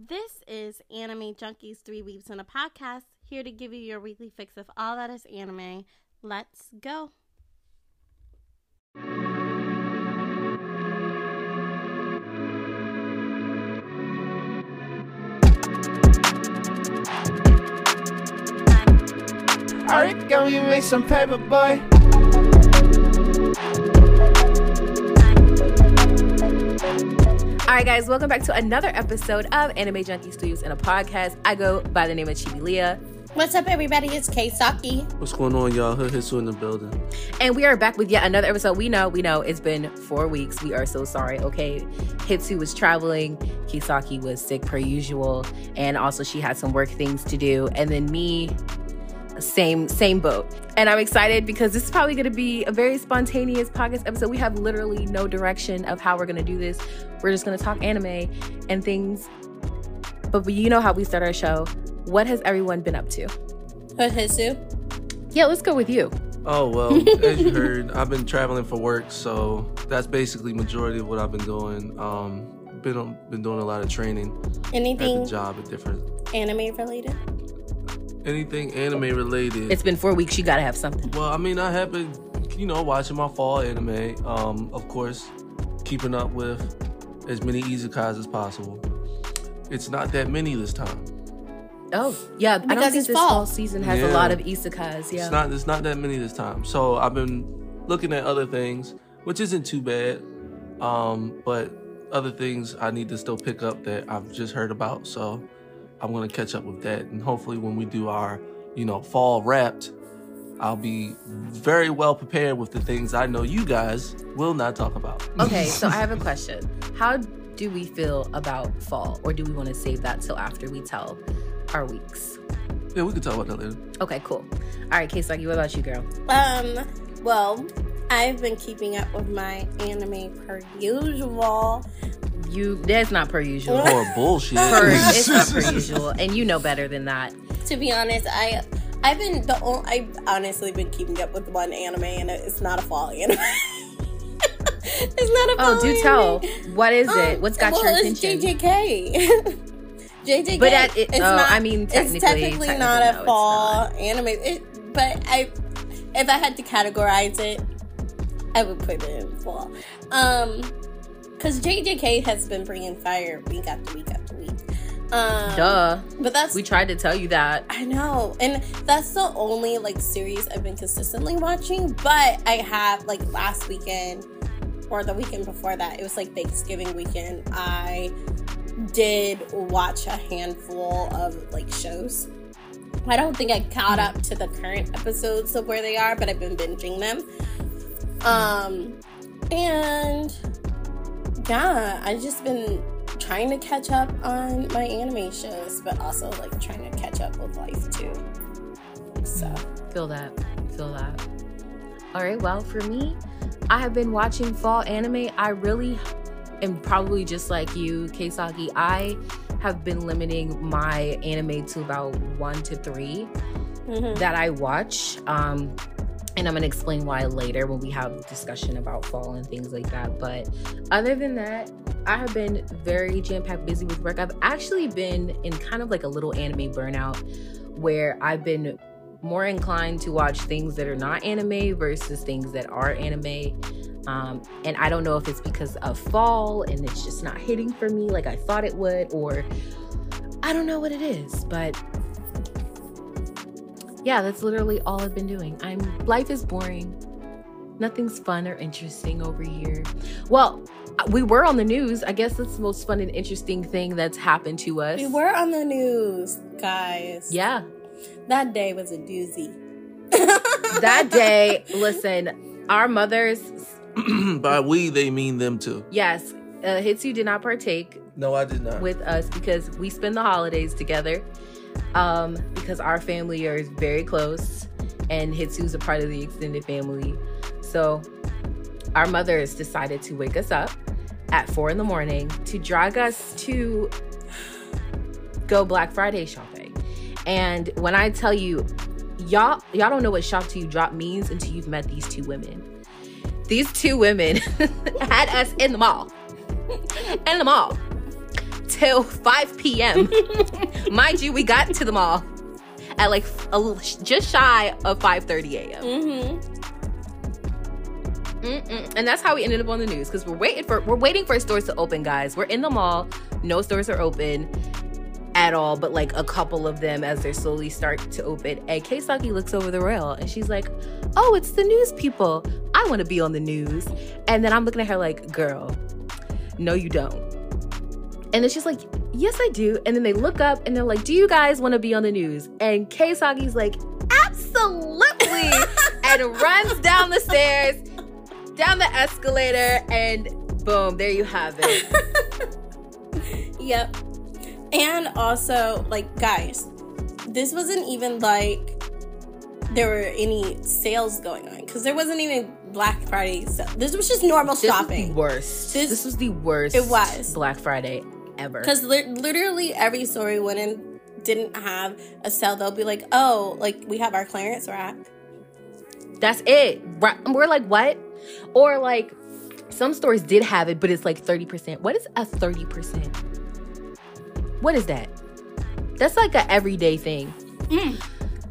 This is Anime Junkies Three Weeps in a Podcast, here to give you your weekly fix of all that is anime. Let's go. Alright, go you make some paper, boy. Right, guys, welcome back to another episode of Anime Junkie Studios in a podcast. I go by the name of Chibi Leah, What's up, everybody? It's Kay Saki. What's going on, y'all? Hood Hitsu in the building. and we are back with yet another episode. We know, we know, it's been four weeks. We are so sorry. Okay, Hitsu was traveling, Kisaki was sick per usual, and also she had some work things to do. And then me, same same boat. And I'm excited because this is probably going to be a very spontaneous podcast episode. We have literally no direction of how we're going to do this. We're just going to talk anime and things. But you know how we start our show. What has everyone been up to? Hisu. Yeah, let's go with you. Oh well, as you heard, I've been traveling for work, so that's basically majority of what I've been doing. Um, been been doing a lot of training at the Anything job at different anime related? Anything anime related. It's been four weeks. You got to have something. well, I mean, I have been, you know, watching my fall anime. Um, of course, keeping up with as many isekais as possible. It's not that many this time. Oh, yeah. I don't Because think it's this fall. fall season has a lot of isekais. Yeah. It's not it's not that many this time. So I've been looking at other things, which isn't too bad. Um, but other things I need to still pick up that I've just heard about. So I'm gonna catch up with that. And hopefully when we do our, you know, fall wrapped, I'll be very well prepared with the things I know you guys will not talk about. okay, so I have a question. How do we feel about fall? Or do we want to save that till after we tell our weeks? Yeah, we can talk about that later. Okay, cool. All right, Kasaki, what about you, girl? Um, well, I've been keeping up with my anime per usual. You, that's not per usual. Or bullshit. Per, it's not per usual, and you know better than that. To be honest, I I've been the only I've honestly been keeping up with one anime, and it's not a fall anime. it's not a fall Oh, do tell. What is Um, it? What's got well, your it's attention? JJK. JJK. But at it- it's oh, not, I mean, it's technically- technically technically, not a it's fall not. anime. It, but I, if I had to categorize it, I would put it in fall. Um, because JJK has been bringing fire week after week after week. Um, Duh. But that's We tried to tell you that. I know, and that's the only like series I've been consistently watching. But I have like last weekend or the weekend before that, it was like Thanksgiving weekend. I did watch a handful of like shows. I don't think I caught up to the current episodes of where they are, but I've been binging them. Um, and yeah, I've just been trying to catch up on my anime shows, but also like trying to catch up with life too. So Feel that. Feel that. All right. Well, for me, I have been watching fall anime. I really am probably just like you, Keisaki. I have been limiting my anime to about one to three mhm. that I watch. Um, and I'm gonna explain why later when we have discussion about fall and things like that. But other than that, I have been very jam packed busy with work. I've actually been in kind of like a little anime burnout where I've been more inclined to watch things that are not anime versus things that are anime. Um, and I don't know if it's because of fall and it's just not hitting for me like I thought it would, or I don't know what it is, but yeah, that's literally all I've been doing. I'm life is boring. Nothing's fun or interesting over here. Well, we were on the news. I guess that's the most fun and interesting thing that's happened to us. we were on the news, guys. Yeah. that day was a doozy. That day, listen, our mothers, By we, they mean them too. yes, uh, Hitsu did not partake No, I did not. with us because we spend the holidays together. Um, because our family are very close and Hitsu's a part of the extended family. So our mothers decided to wake us up at four in the morning to drag us to go Black Friday shopping. And when I tell you, y'all y'all don't know what shop till you drop means until you've met these two women. These two women had us in the mall. In the mall until 5 p.m. Mind you, we got to the mall at like a, just shy of 5:30 a.m. Mm-hmm. And that's how we ended up on the news because we're waiting for we're waiting for stores to open, guys. We're in the mall, no stores are open at all, but like a couple of them as they're slowly start to open. And Keisaki looks over the rail and she's like, "Oh, it's the news people. I want to be on the news." And then I'm looking at her like, "Girl, no, you don't." And then she's like, "Yes, I do." And then they look up and they're like, "Do you guys want to be on the news?" And Keisaki's like, "Absolutely!" and runs down the stairs, down the escalator, and boom, there you have it. Yep. And also, like, guys, this wasn't even like there were any sales going on because there wasn't even Black Friday. So This was just normal This was shopping. the worst. This- This, was the worst. It was. Black Friday ever. Because li- literally every went in didn't have a sale. They'll be like, oh, like we have our clearance rack. That's it. We're like, what? Or like, some stores did have it, but it's like 30%. What is a 30%? What is that? That's like a everyday thing. Mm.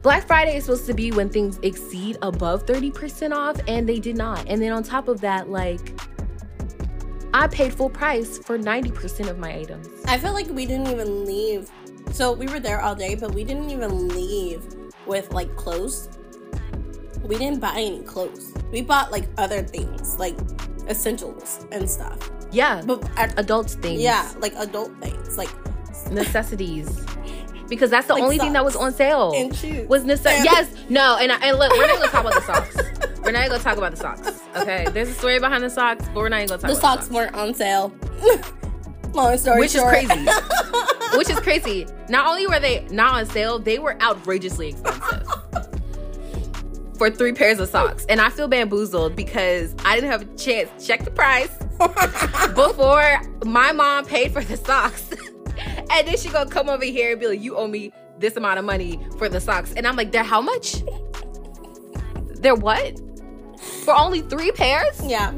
Black Friday is supposed to be when things exceed above 30% off, and they did not. And then on top of that, like, I paid full price for 90% of my items. I feel like we didn't even leave. So we were there all day, but we didn't even leave with like clothes. We didn't buy any clothes. We bought like other things, like essentials and stuff. Yeah, But at, adults things. yeah, like adult things, like necessities. Because that's the Like only thing that was on sale. and shoes. was necessary. Yes, no, and I, and look, we're not gonna talk about the socks. We're not gonna talk about the socks. Okay, there's a story behind the socks, but we're not even gonna talk the about socks weren't on sale. Long story Which is crazy. Which is crazy. Not only were they not on sale, they were outrageously expensive. For three pairs of socks. And I feel bamboozled because I didn't have a chance to check the price before my mom paid for the socks. and then she gonna come over here and be like, you owe me this amount of money for the socks. And I'm like, they're how much? They're what? For only three pairs? yeah.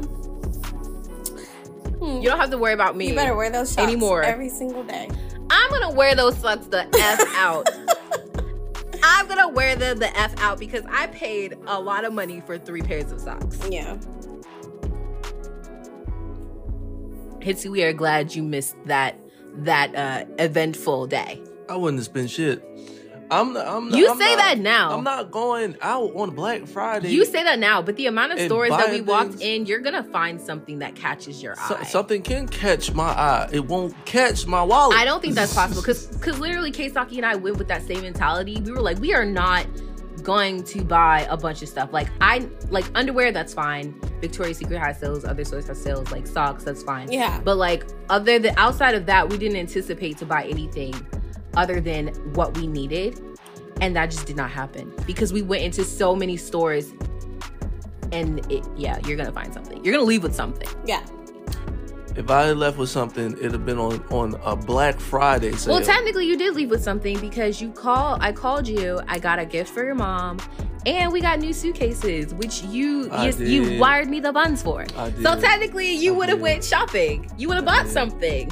You don't have to worry about me. You better wear those socks Anymore. every single day. I'm gonna wear those socks the F out. I'm gonna wear them the F out because I paid a lot of money for three pairs of socks. Yeah. Hitsu, we are glad you missed that that uh eventful day. I wouldn't have spent shit. I'm. not- I'm. You I'm say not- that now. I'm not going out on Black Friday. You say that now, but the amount of stores that we buying walked things- in, you're gonna find something that catches your So- eye. something can catch my eye. It won't catch my wallet. I don't think that's possible because because literally Keisaki and I went with that same mentality. We were like, we are not going to buy a bunch of stuff. Like I like underwear, that's fine. Victoria's Secret has sales, other stores have sales, like socks, that's fine. Yeah. But like other than outside of that, we didn't anticipate to buy anything other than what we needed. And that just did not happen because we went into so many stores and it yeah, you're gonna find something. You're gonna leave with something. Yeah. If I had left with something, it'd have been on on a Black Friday sale. Well, technically, you did leave with something because you call. I called you. I got a gift for your mom, and we got new suitcases, which you I you, you wired me the buns for. I So technically, you would have went shopping. You would have bought did. something.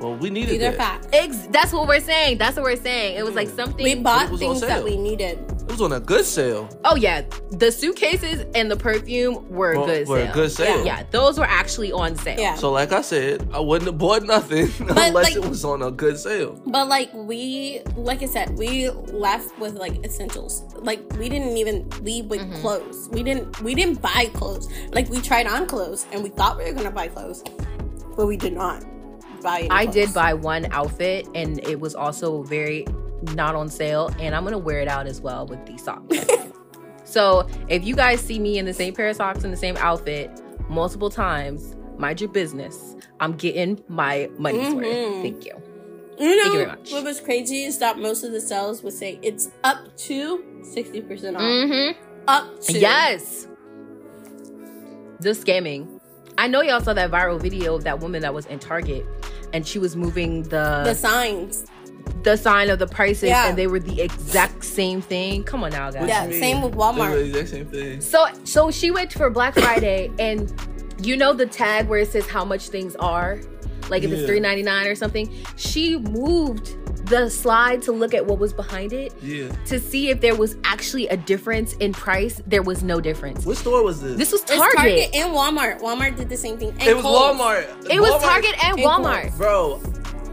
Well, we needed These are that. facts. Ex- that's what we're saying. That's what we're saying. It was like something. We bought was on things that sale. we needed. It was on a good sale. oh yeah, the suitcases and the perfume were a Well, good were a sale. good sale. Yeah, those were actually on sale. Yeah. So, like I said, I wouldn't have bought nothing unless like- it was on a good sale. But like we, like I said, we left with like essentials. Like we didn't even leave with Mm-hmm. clothes. We didn't. We didn't buy clothes. Like we tried on clothes and we thought we were gonna buy clothes, but we did not buy. I did buy one outfit and it was also very not on sale and I'm gonna wear it out as well with these socks. so if you guys see me in the same pair of socks in the same outfit multiple times, mind your business. I'm getting my money's worth. Mhm. Thank you. You know Thank you very much. what was crazy is that most of the sales would say it's up to sixty percent off. Mm-hmm. Up to Yes. The scamming. I know y'all saw that viral video of that woman that was in Target and she was moving the the signs. the sign of the prices Yeah. and they were the exact same thing. Come on now, guys. Yeah, same with Walmart. They the exact same thing. So so she went for Black Friday and you know the tag where it says how much things are? like if it's three ninety nine or something. She moved the slide to look at what was behind it Yeah. to see if there was actually a difference in price. There was no difference. What store was this? This was Target. Target and Walmart. Walmart did the same thing. And it was Kohl's. Walmart. It was Target and and Walmart. Bro,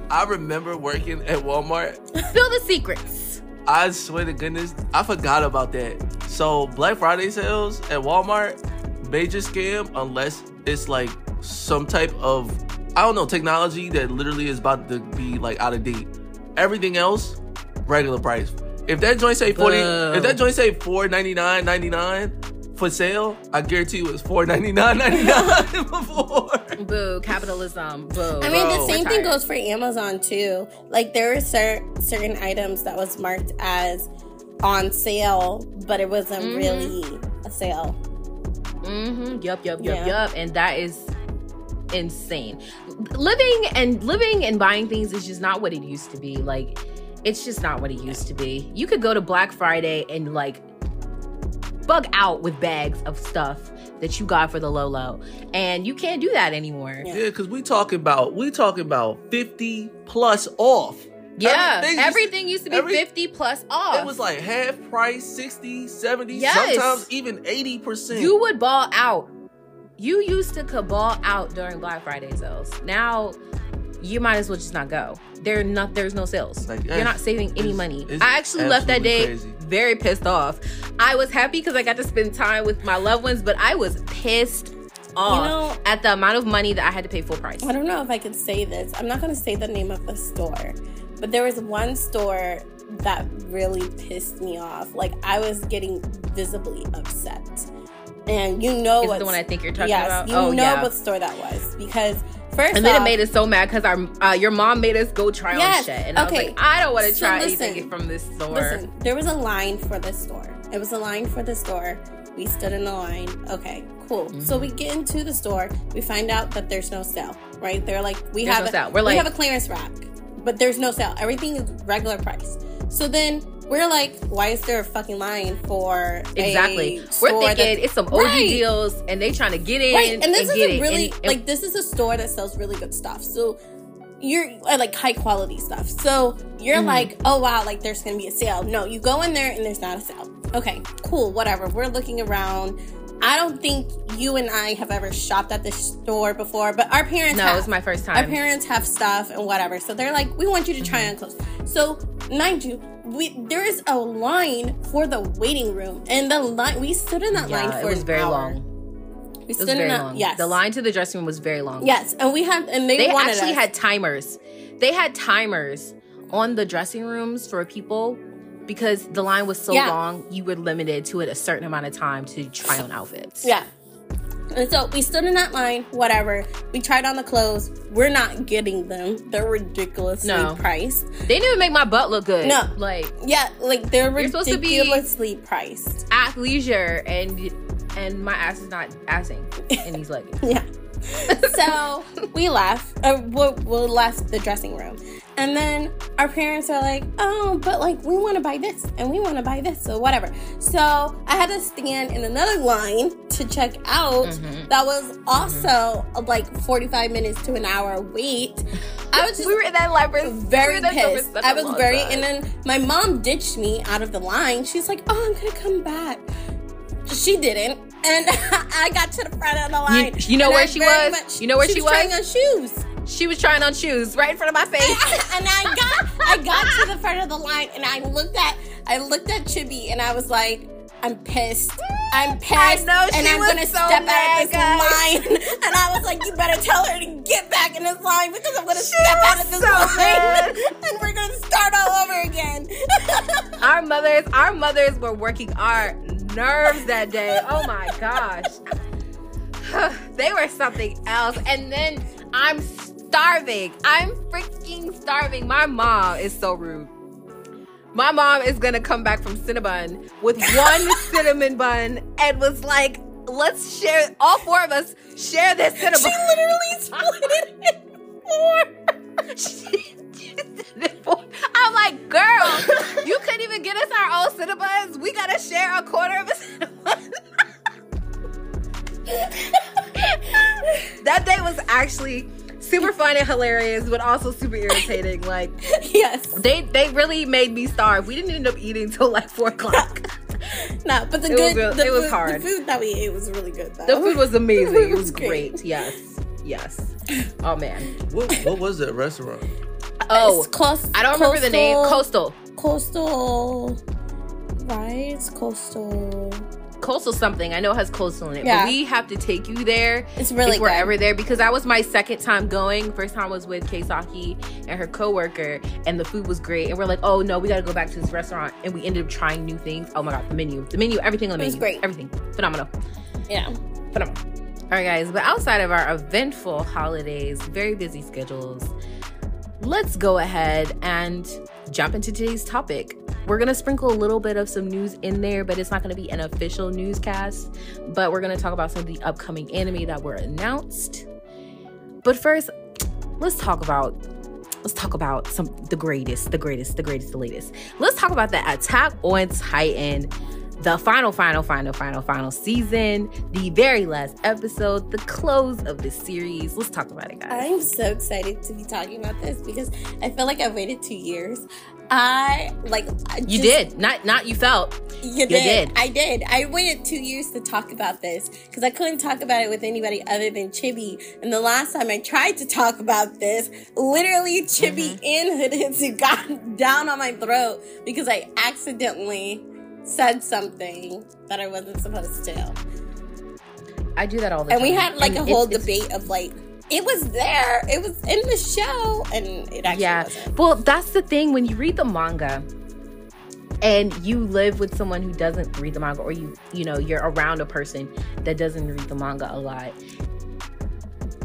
I remember working at Walmart. Spill the secrets. I swear to goodness, I forgot about that. So Black Friday sales at Walmart, major scam unless it's like some type of I don't know technology that literally is about to be like out of date. Everything else, regular price. If that joint say forty, Boo. if that joint say four ninety nine ninety nine for sale, I guarantee you it's four ninety nine ninety nine before. Boo, capitalism. Boo. I mean, the Bro. same thing goes for Amazon too. Like there were cer- certain items that was marked as on sale, but it wasn't Mhm. really a sale. Mm-hmm. Yup, yup, yup, Yeah. yup. And that is insane. Living and living and buying things is just not what it used to be. Like, it's just not what it used to be. You could go to Black Friday and like bug out with bags of stuff that you got for the low low, and you can't do that anymore. Yeah. Yeah, because we talking about we talking about fifty plus off. Yeah, Everything everything, used used to- to be every- 50 plus off. It was like half price, 60, 70, Yes. sometimes even 80%. you would ball out. You used to could ball out during Black Friday sales. Now you might as well just not go. There not there's no sales. Like, You're not eh, saving any it's- money. it's I actually left that day crazy. very pissed off. I was happy because I got to spend time with my loved ones, but I was pissed off know- at the amount of money that I had to pay full price. I don't know if I could say this. I'm not going to say the name of the store, but there was one store that really pissed me off. Like I was getting visibly upset, and you know what? the one I think you're talking about. yes, about? you oh know yeah. what store that was because first and then off, it made us so mad because our uh, your mom made us go try Yes, on shit, and I was like, I don't want to So try listen, anything from this store. Listen, there was a line for this store. It was a line for the store. We stood in the line. Okay, cool. Mm-hmm. So we get into the store. We find out that there's no sale. Right? They're like, we There's have no a, sale. We're like, we have a clearance rack, but there's no sale. Everything is regular price. So then we're like, why is there a fucking line for Exactly. We're thinking that's- it's some OG Right. deals, and they trying to get in. Right, and this get is really And- and- like this is a store that sells really good stuff. So you're uh, like high quality stuff. So you're Mm-hmm. like, oh wow, like there's gonna be a sale. No, you go in there and there's not a sale. Okay, cool, whatever. We're looking around. I don't think you and I have ever shopped at this store before, but our parents no, have. it's my first time. Our parents have stuff and whatever. So they're like, we want you to try Mm-hmm. on clothes. So mind you, we there is a line for the waiting room, and the line we stood in that line yeah, for it was very hour. long. We It stood was in that. long. Yes, The line to the dressing room was very long. Yes, and we had, and they, They actually us. had timers. They had timers on the dressing rooms for people because the line was so Yeah. long, you were limited to it a certain amount of time to try on outfits. yeah. And so we stood in that line, whatever. We tried on the clothes. We're not getting them. They're ridiculously No. priced. They didn't even make my butt look good. No. Like Yeah, like they're You're supposed to be- ridiculously priced. At leisure and and my ass is not assing in these leggings. Yeah. So we left. Uh, we, we left the dressing room, and then our parents are like, "Oh, but like we want to buy this and we want to buy this, so whatever." So I had to stand in another line to check out. Mhm. That was also uh, like forty-five minutes to an hour wait. I was just we were in that we very store pissed. I was very, time. and then my mom ditched me out of the line. She's like, "Oh, I'm gonna come back." She didn't, and I got to the front of the line. you know where I she was? You know where she she was? Trying on shoes, she was trying on shoes right in front of my face. and I got, I got to the front of the line, and I looked at, I looked at Chibi, and I was like. I'm pissed. I'm pissed. I know, and I'm gonna so step out of this guys. line. And I was like, you better tell her to get back in this line because I'm gonna step out of this so line. mad. And we're gonna start all over again. our mothers, our mothers were working our nerves that day. Oh my gosh. they were something else. And then I'm starving. I'm freaking starving. My mom is so rude. My mom is gonna come back from Cinnabon with one cinnamon bun and was like, let's share all four of us share this cinnamon. She literally split it in four. She did it for- I'm like, girl, you couldn't even get us our own Cinnabons. We gotta share a quarter of a Cinnabon. that day was actually super fun and hilarious, but also super irritating. Like yes. they they really made me starve. We didn't end up eating till like four o'clock. No, but the It was good, real- the, it was food, hard. the food that we ate was really good. Though. the food was amazing. It was great. great. Yes. Yes. Oh man. What, what was that restaurant? Oh, It's close, I don't remember the name. Coastal. Coastal. Right? Coastal. Coastal something. I know it has coastal in it. Yeah. But we have to take you there It's really if we're good. ever there because that was my second time going. First time was with Keisaki and her coworker, and the food was great. And we're like, oh no, we gotta go back to this restaurant. And we ended up trying new things. Oh my god, the menu, the menu, everything on the It menu, great. everything, phenomenal, Yeah. phenomenal. All right, guys. But outside of our eventful holidays, very busy schedules, let's go ahead and jump into today's topic. We're going to sprinkle a little bit of some news in there, but it's not going to be an official newscast. But we're going to talk about some of the upcoming anime that were announced. But first, let's talk about let's talk about some the greatest, the greatest, the greatest, the latest. Let's talk about the Attack on Titan, the final, final, final, final, final season, the very last episode, the close of the series. Let's talk about it, guys. I'm so excited to be talking about this because I feel like I waited two years. I like I You did. Not not you felt. You did. did. I did. I waited two years to talk about this because I couldn't talk about it with anybody other than Chibi. And the last time I tried to talk about this, literally Chibi mm-hmm. and Hood Hitsu got down on my throat because I accidentally said something that I wasn't supposed to. I do that all the And time. And we had like a whole it's- it's- debate of like, it was there, it was in the show, and it actually Yeah. wasn't. Well, that's the thing when you read the manga and you live with someone who doesn't read the manga or you you know, you're around a person that doesn't read the manga a lot.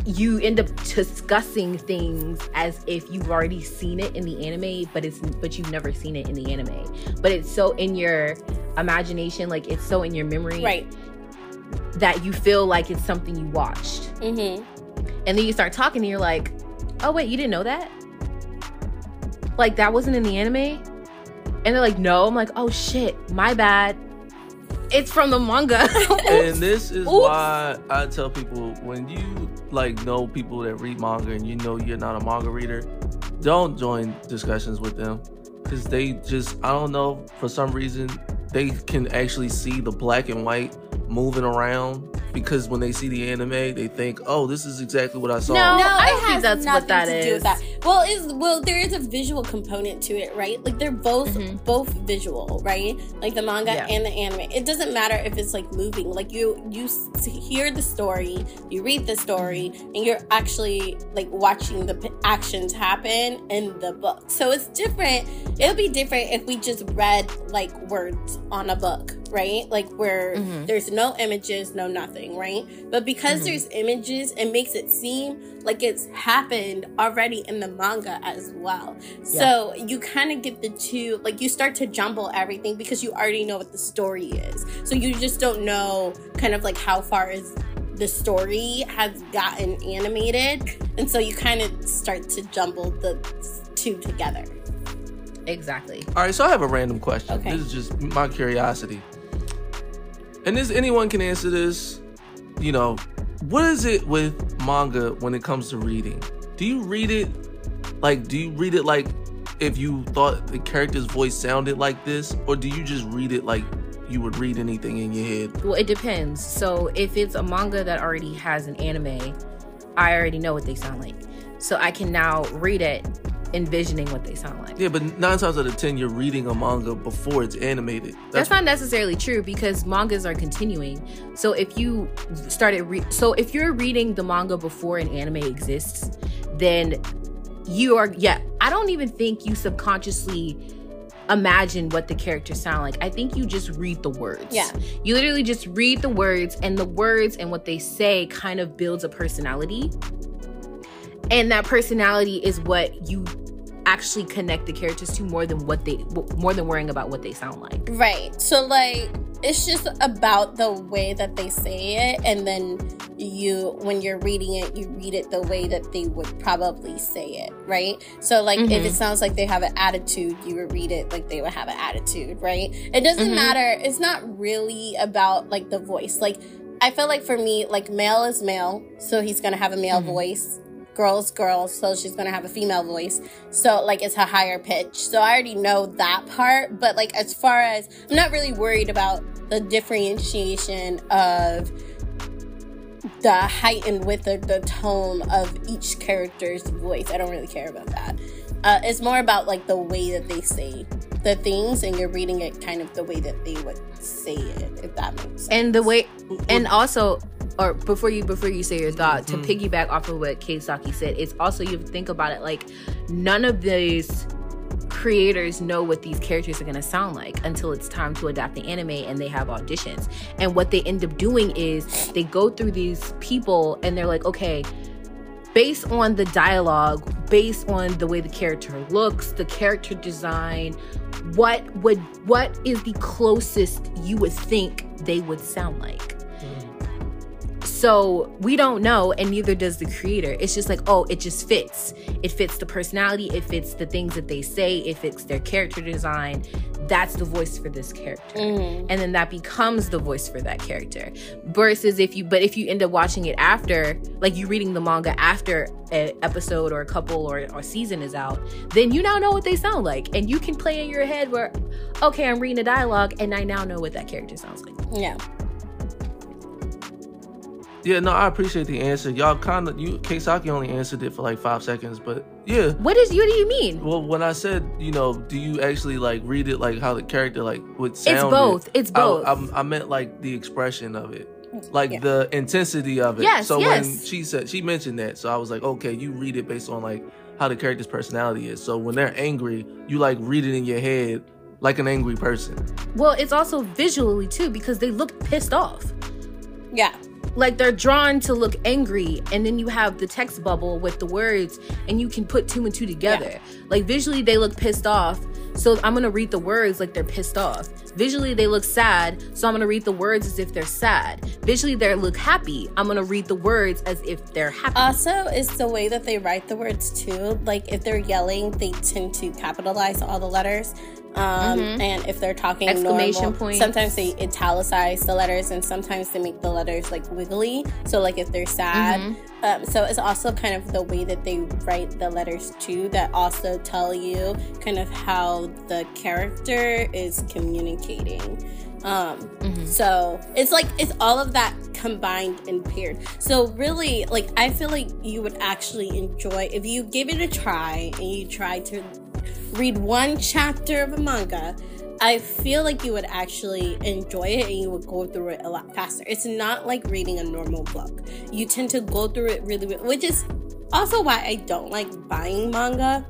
You end up discussing things as if you've already seen it in the anime, but it's but you've never seen it in the anime. But it's so in your imagination, like it's so in your memory Right. that you feel like it's something you watched. Mm-hmm. And then you start talking and you're like, oh, wait, you didn't know that? Like, that wasn't in the anime? And they're like, no. I'm like, oh, shit, my bad. It's from the manga. and this is Oops. why I tell people when you like know people that read manga and you know you're not a manga reader, don't join discussions with them because they just I don't know for some reason they can actually see the black and white moving around because when they see the anime they think oh this is exactly what I saw. No. I don't think that's what nothing that to do with that. Well, is well, there is a visual component to it, right? Like they're both Mhm. both visual, right? Like the manga Yeah. and the anime. It doesn't matter if it's like moving. Like you you hear the story, you read the story, and you're actually like watching the p- actions happen in the book. So it's different. It'll be different if we just read like words on a book, right? Like where Mhm. there's no images, no nothing, right? But because Mhm. there's images, it makes it seem like it's happened already in the manga as well. So you kind of get the two, like you start to jumble everything because you already know what the story is. So you just don't know kind of like how far is the story has gotten animated. And so you kind of start to jumble the two together. exactly. All right, so I have a random question. Okay. This is just my curiosity. And this anyone can answer this. You know, what is it with manga when it comes to reading? Do you read it like do you read it like if you thought the character's voice sounded like this or do you just read it like you would read anything in your head? Well, it depends. So if it's a manga that already has an anime, I already know what they sound like. So I can now read it envisioning what they sound like. Yeah, but nine times out of ten you're reading a manga before it's animated. That's not necessarily true because mangas are continuing. So if you started re- so if you're reading the manga before an anime exists, then you are yeah, I don't even think you subconsciously imagine what the characters sound like. I think you just read the words. Yeah. You literally just read the words and the words and what they say kind of builds a personality. And that personality is what you actually connect the characters to more than what they more than worrying about what they sound like. Right. So like it's just about the way that they say it and then you when you're reading it you read it the way that they would probably say it, right? So like if Mhm. it sounds like they have an attitude, you would read it like they would have an attitude, right? It doesn't Mhm. matter. It's not really about like the voice. Like I feel like for me like male is male, so he's going to have a male Mhm. voice. Girls, girls, so she's gonna have a female voice. So like it's a higher pitch. So I already know that part. But like as far as I'm not really worried about the differentiation of the height and width of the tone of each character's voice. I don't really care about that. Uh, it's more about like the way that they say the things, and you're reading it kind of the way that they would say it, if that makes sense. And the way, and also, or before you before you say your thought, to mm. piggyback off of what Kei Saki said, it's also you have to think about it like none of these creators know what these characters are going to sound like until it's time to adapt the anime and they have auditions. And what they end up doing is they go through these people and they're like, okay, based on the dialogue, based on the way the character looks, the character design, what would what is the closest you would think they would sound like? So we don't know, and neither does the creator. It's just like, oh, it just fits. It fits the personality, it fits the things that they say, it fits their character design. That's the voice for this character. Mm. And then that becomes the voice for that character. Versus if you, but if you end up watching it after, like you reading the manga after an episode or a couple or, or season is out, then you now know what they sound like. And you can play in your head where, okay, I'm reading a dialogue and I now know what that character sounds like. yeah. Yeah, no, I appreciate the answer. Y'all kind of you Keisaki only answered it for like five seconds, but yeah. What is, what do you mean? Well, when I said, you know, do you actually like read it like how the character like would sound? It's both. It's both. I, I, I meant like the expression of it, like Yeah. the intensity of it. Yes, So when yes. she said she mentioned that, so I was like, okay, you read it based on like how the character's personality is. So when they're angry, you like read it in your head like an angry person. Well, it's also visually too because they look pissed off. Yeah. Like they're drawn to look angry, and then you have the text bubble with the words, and you can put two and two together. Like visually, they look pissed off, so I'm gonna read the words like they're pissed off. Visually, they look sad, so I'm gonna read the words as if they're sad. Visually, they look happy. I'm gonna read the words as if they're happy. Also, it's the way that they write the words too. Like if they're yelling, they tend to capitalize all the letters. Um, And if they're talking Mm-hmm. Exclamation normal, points. sometimes they italicize the letters, and sometimes they make the letters like wiggly. So like if they're sad, Mm-hmm. um, so it's also kind of the way that they write the letters too that also tell you kind of how the character is communicating. Um, Mm-hmm. so it's like it's all of that combined and paired. So really, like I feel like you would actually enjoy if you give it a try and you try to read one chapter of a manga. I feel like you would actually enjoy it and you would go through it a lot faster. It's not like reading a normal book. You tend to go through it really, really which is also why I don't like buying manga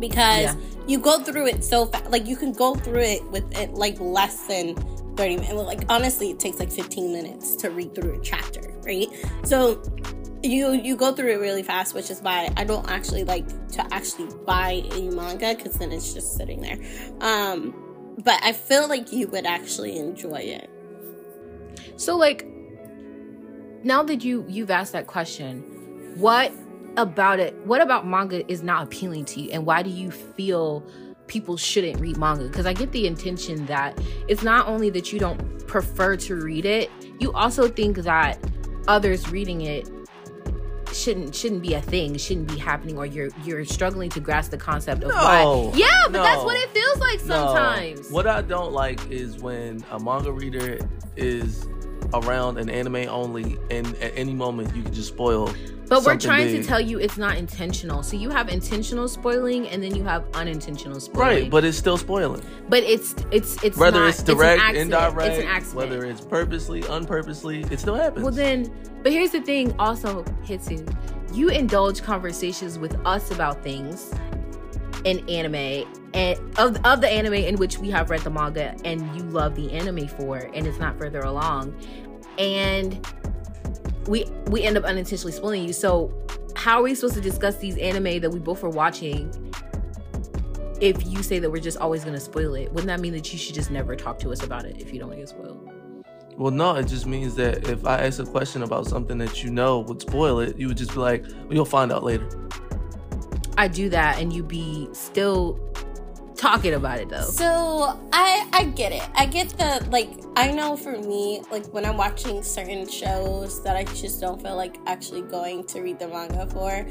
because Yeah. you go through it so fast. Like you can go through it with it like less than 30 minutes. Like honestly, it takes like 15 minutes to read through a chapter, right? So you you go through it really fast, which is why I don't actually like to actually buy a manga because then it's just sitting there. Um, but I feel like you would actually enjoy it. So like now that you you've asked that question, what about it what about manga is not appealing to you and why do you feel people shouldn't read manga? Because I get the intention that it's not only that you don't prefer to read it, you also think that others reading it shouldn't shouldn't be a thing, shouldn't be happening, or you're you're struggling to grasp the concept of No. why. Yeah, but that's what it feels like No. sometimes. What I don't like is when a manga reader is around an anime only, and at any moment you can just spoil. But we're trying big. to tell you it's not intentional. So you have intentional spoiling and then you have unintentional spoiling. Right, but it's still spoiling. but it's it's it's Whether not, it's direct, an indirect, it's an accident. whether it's purposely, unpurposely, it still happens. well then, but here's the thing. Also, Hitsu, you indulge conversations with us about things in anime and of of the anime in which we have read the manga and you love the anime for, and it's not further along, and we we end up unintentionally spoiling you. So how are we supposed to discuss these anime that we both are watching if you say that we're just always going to spoil it? Wouldn't that mean that you should just never talk to us about it if you don't want to get spoiled? Well, no, it just means that if I ask a question about something that you know would spoil it, you would just be like, well, "You'll find out later." I do that and you'd be still talking about it though. So I I get it. I get the like I know for me, like when I'm watching certain shows that I just don't feel like actually going to read the manga for,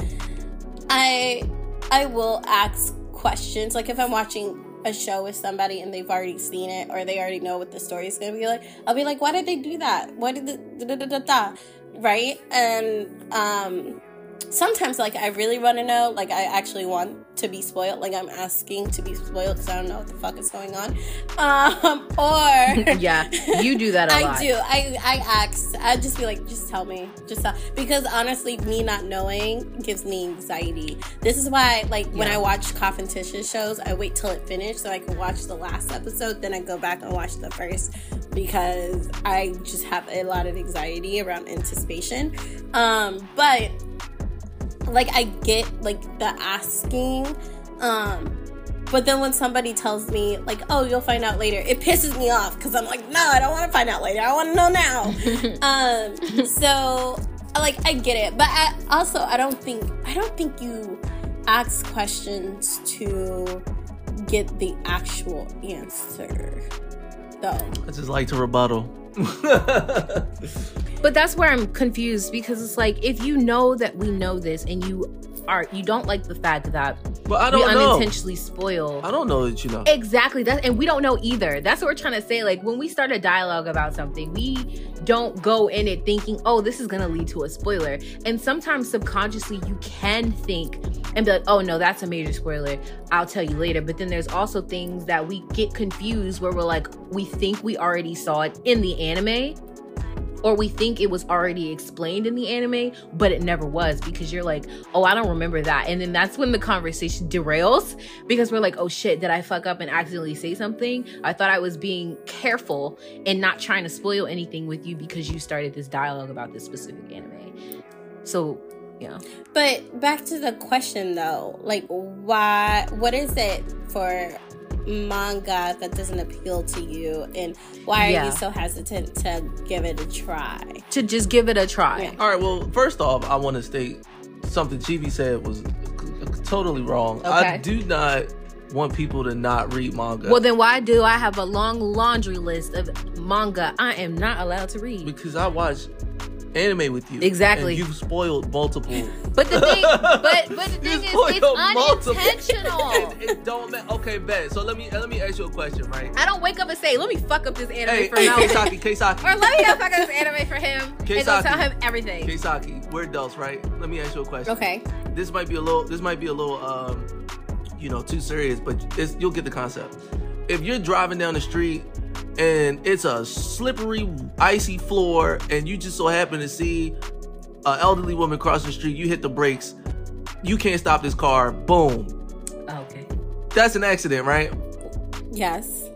I I will ask questions. Like if I'm watching a show with somebody and they've already seen it or they already know what the story is gonna be like, I'll be like, why did they do that? Why did the da, da, da, da, da? right? And um sometimes like I really want to know, like I actually want to be spoiled, like I'm asking to be spoiled because I don't know what the fuck is going on. Um or yeah, you do that a I lot. I do. I I ask. I just be like, just tell me, just tell. Because honestly, me not knowing gives me anxiety. This is why, like, when Yeah. I watch Coffin Tish's shows, I wait till it finished so I can watch the last episode. Then I go back and watch the first because I just have a lot of anxiety around anticipation. Um, but like, I get like the asking. Um, but then when somebody tells me, like, oh, you'll find out later, it pisses me off because I'm like, no, I don't want to find out later. I want to know now. um, so, like, I get it. But I, also, I don't think, I don't think you ask questions to get the actual answer, though. I just like to rebuttal. But that's where I'm confused because it's like if you know that we know this and you are you don't like the fact that but I we don't know. unintentionally spoil I don't know that you know. Exactly. That and we don't know either. That's what we're trying to say. Like when we start a dialogue about something, we don't go in it thinking, "Oh, this is going to lead to a spoiler." And sometimes subconsciously you can think and be like, "Oh no, that's a major spoiler. I'll tell you later." But then there's also things that we get confused where we're like, we think we already saw it in the anime or we think it was already explained in the anime, but it never was because you're like, oh, I don't remember that. And then that's when the conversation derails because we're like, oh shit, did I fuck up and accidentally say something? I thought I was being careful and not trying to spoil anything with you because you started this dialogue about this specific anime. So, yeah. But back to the question though, like why what is it for manga that doesn't appeal to you and why are Yeah. you so hesitant to give it a try? To just give it a try. Yeah. All right. Well, first off, I want to state something Chibi said was totally wrong. okay. I do not want people to not read manga. Well, then why do I have a long laundry list of manga I am not allowed to read? because I watch anime with you. Exactly. And you've spoiled multiple. But the thing, but but the thing is, it's multiple- unintentional. it, it don't matter. Okay, bet. So let me let me ask you a question, right? I don't wake up and say, "Let me fuck up this anime Hey, for hey, Melvin," Keisaki, Keisaki. or "Let me not fuck up this anime for him," and Keisaki. don't tell him everything. Keisaki, we're adults, right? Let me ask you a question. Okay. This might be a little. This might be a little, um, you know, too serious, but it's, you'll get the concept. If you're driving down the street and it's a slippery, icy floor, and you just so happen to see an elderly woman cross the street, you hit the brakes. You can't stop this car. Boom. Oh, okay. That's an accident, right? Yes.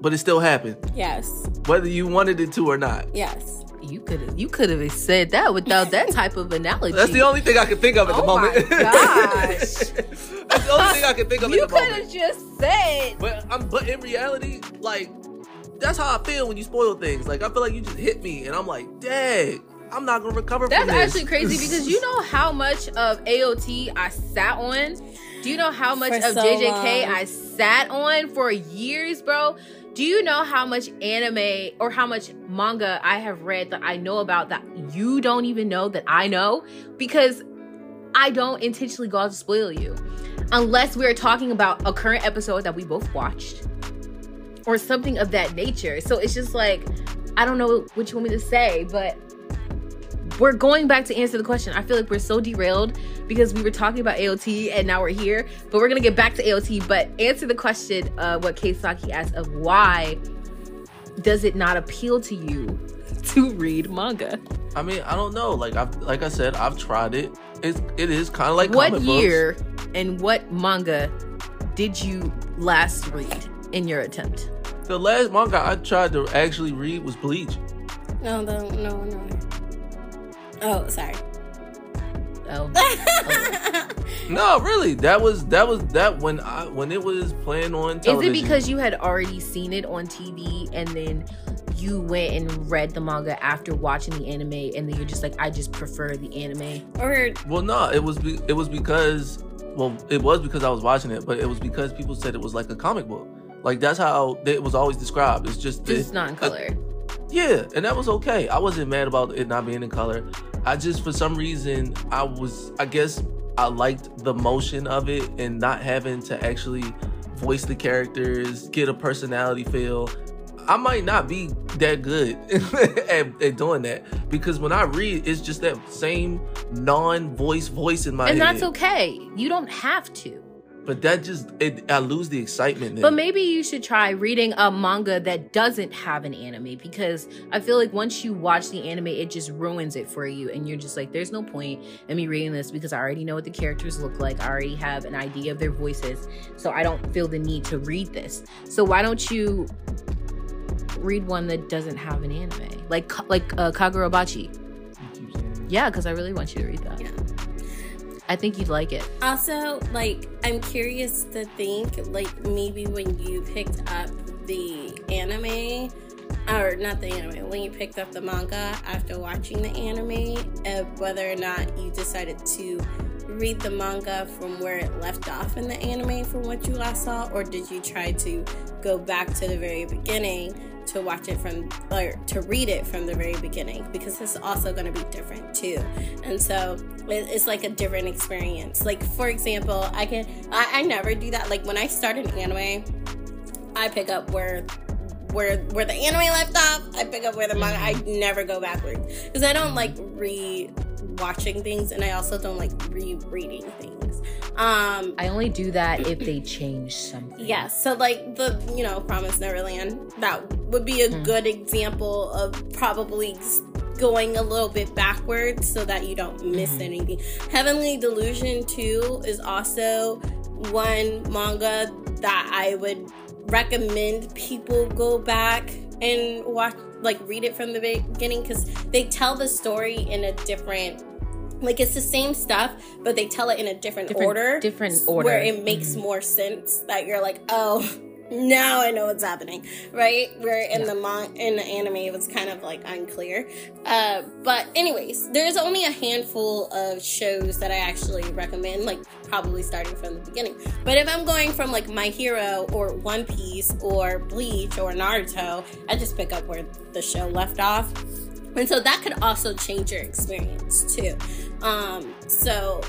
But it still happened, Yes. whether you wanted it to or not. Yes. You could have you could have said that without that type of analogy. That's the only thing I can think of at the Oh moment. my gosh. That's the only thing I can think of You at the could have just said. But I'm but in reality, like that's how I feel when you spoil things. Like I feel like you just hit me, and I'm like, dang, I'm not gonna recover That's from this. actually crazy because you know how much of AOT I sat on. Do you know how much For of so JJK long. I sat on for years, bro? Do you know how much anime or how much manga I have read that I know about that you don't even know that I know? Because I don't intentionally go out to spoil you. Unless we're talking about a current episode that we both watched or something of that nature. So it's just like, I don't know what you want me to say, but we're going back to answer the question. I feel like we're so derailed because we were talking about AOT and now we're here, but we're gonna get back to AOT. But answer the question, uh, what Keisaki asked of why does it not appeal to you to read manga? I mean, I don't know. Like I've like I said, I've tried it. It's it is kind of like what comic books. year and what manga did you last read in your attempt? The last manga I tried to actually read was Bleach. No, no, no, no. Oh, sorry. Oh, No, really, that was that was that when I when it was playing on is it because you had already seen it on TV and then you went and read the manga after watching the anime and then you're just like, I just prefer the anime? or Well, no, it was be, it was because well, it was because I was watching it, but it was because people said it was like a comic book. Like that's how it was always described. It's just Just it- not in color. yeah, and that was okay. I wasn't mad about it not being in color. I just, for some reason, I was, I guess, I liked the motion of it and not having to actually voice the characters, get a personality feel. I might not be that good at, at doing that because when I read, it's just that same non-voice voice in my and head. And that's okay. You don't have to. But that just, it, I lose the excitement. Then. But maybe you should try reading a manga that doesn't have an anime because I feel like once you watch the anime, it just ruins it for you. And you're just like, there's no point in me reading this because I already know what the characters look like. I already have an idea of their voices. So I don't feel the need to read this. So why don't you read one that doesn't have an anime? Like, like uh, Kagurabachi. You keep saying- Yeah, because I really want you to read that. Yeah. I think you'd like it. Also, like, I'm curious to think, like, maybe when you picked up the anime, or not the anime, when you picked up the manga after watching the anime, uh, whether or not you decided to read the manga from where it left off in the anime from what you last saw, or did you try to go back to the very beginning to watch it from, or to read it from the very beginning? Because it's also going to be different too. And so it- it's like a different experience. Like, for example, I can, I, I never do that. Like, when I start an anime, I pick up where where where the anime left off. I pick up where the manga. I mm-hmm. never go backwards because I don't like re watching things, and I also don't like rereading things. Um, I only do that if they change something. yeah, so like the you know Promise Neverland, that would be a Hmm. good example of probably going a little bit backwards so that you don't miss Mhm. anything. Heavenly Delusion 2 is also one manga that I would recommend people go back and watch like read it from the beginning because they tell the story in a different like it's the same stuff but they tell it in a different, Different- order different order. where it makes Mhm. more sense that you're like oh now I know what's happening, right? Where in Yeah. the mon- in the anime it was kind of like unclear. Uh, but anyways, there's only a handful of shows that I actually recommend, like probably starting from the beginning. But if I'm going from like My Hero or One Piece or Bleach or Naruto, I just pick up where the show left off. And so that could also change your experience too. Um, so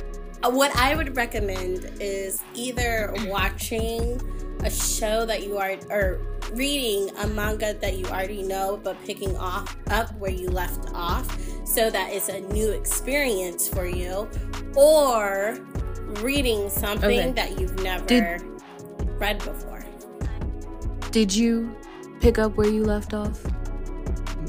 uh, what I would recommend is either watching a show that you are or reading a manga that you already know but picking off up where you left off so that it's a new experience for you or reading something Okay. that you've never Did- read before. Did you pick up where you left off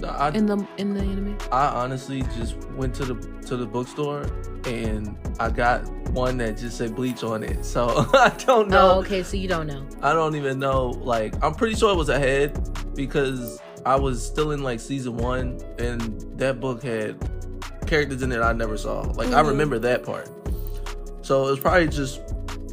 No, I, in the in the anime? I honestly just went to the to the bookstore and I got one that just said bleach on it. So I don't know. Oh, okay. So you don't know. I don't even know. Like I'm pretty sure it was ahead because I was still in like season one and that book had characters in it I never saw. Like I Mhm. remember that part. So it was probably just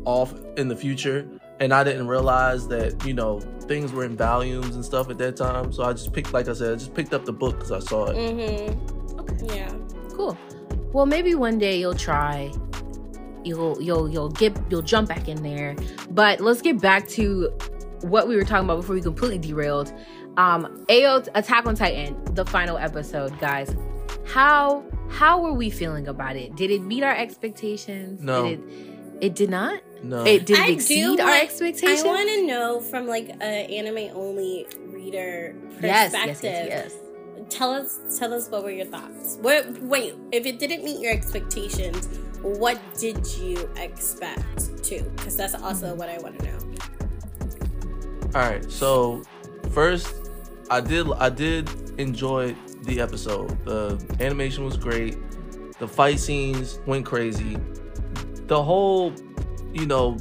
off in the future. And I didn't realize that, you know, things were in volumes and stuff at that time. So I just picked, like I said, I just picked up the book because I saw it. Mm-hmm. Okay. Yeah. Cool. Well, maybe one day you'll try. You'll you'll you'll get you'll jump back in there. But let's get back to what we were talking about before we completely derailed. Um, AO Attack on Titan, the final episode, guys. How how were we feeling about it? Did it meet our expectations? No. Did it, it did not. No. It did I it do exceed our want- expectations. I want to know from like an anime only reader perspective. yes, yes, yes. Tell us, tell us what were your thoughts? What? Wait, if it didn't meet your expectations, what did you expect to? Because that's also what I want to know. All right. So first, I did I did enjoy the episode. The animation was great. The fight scenes went crazy. The whole, you know,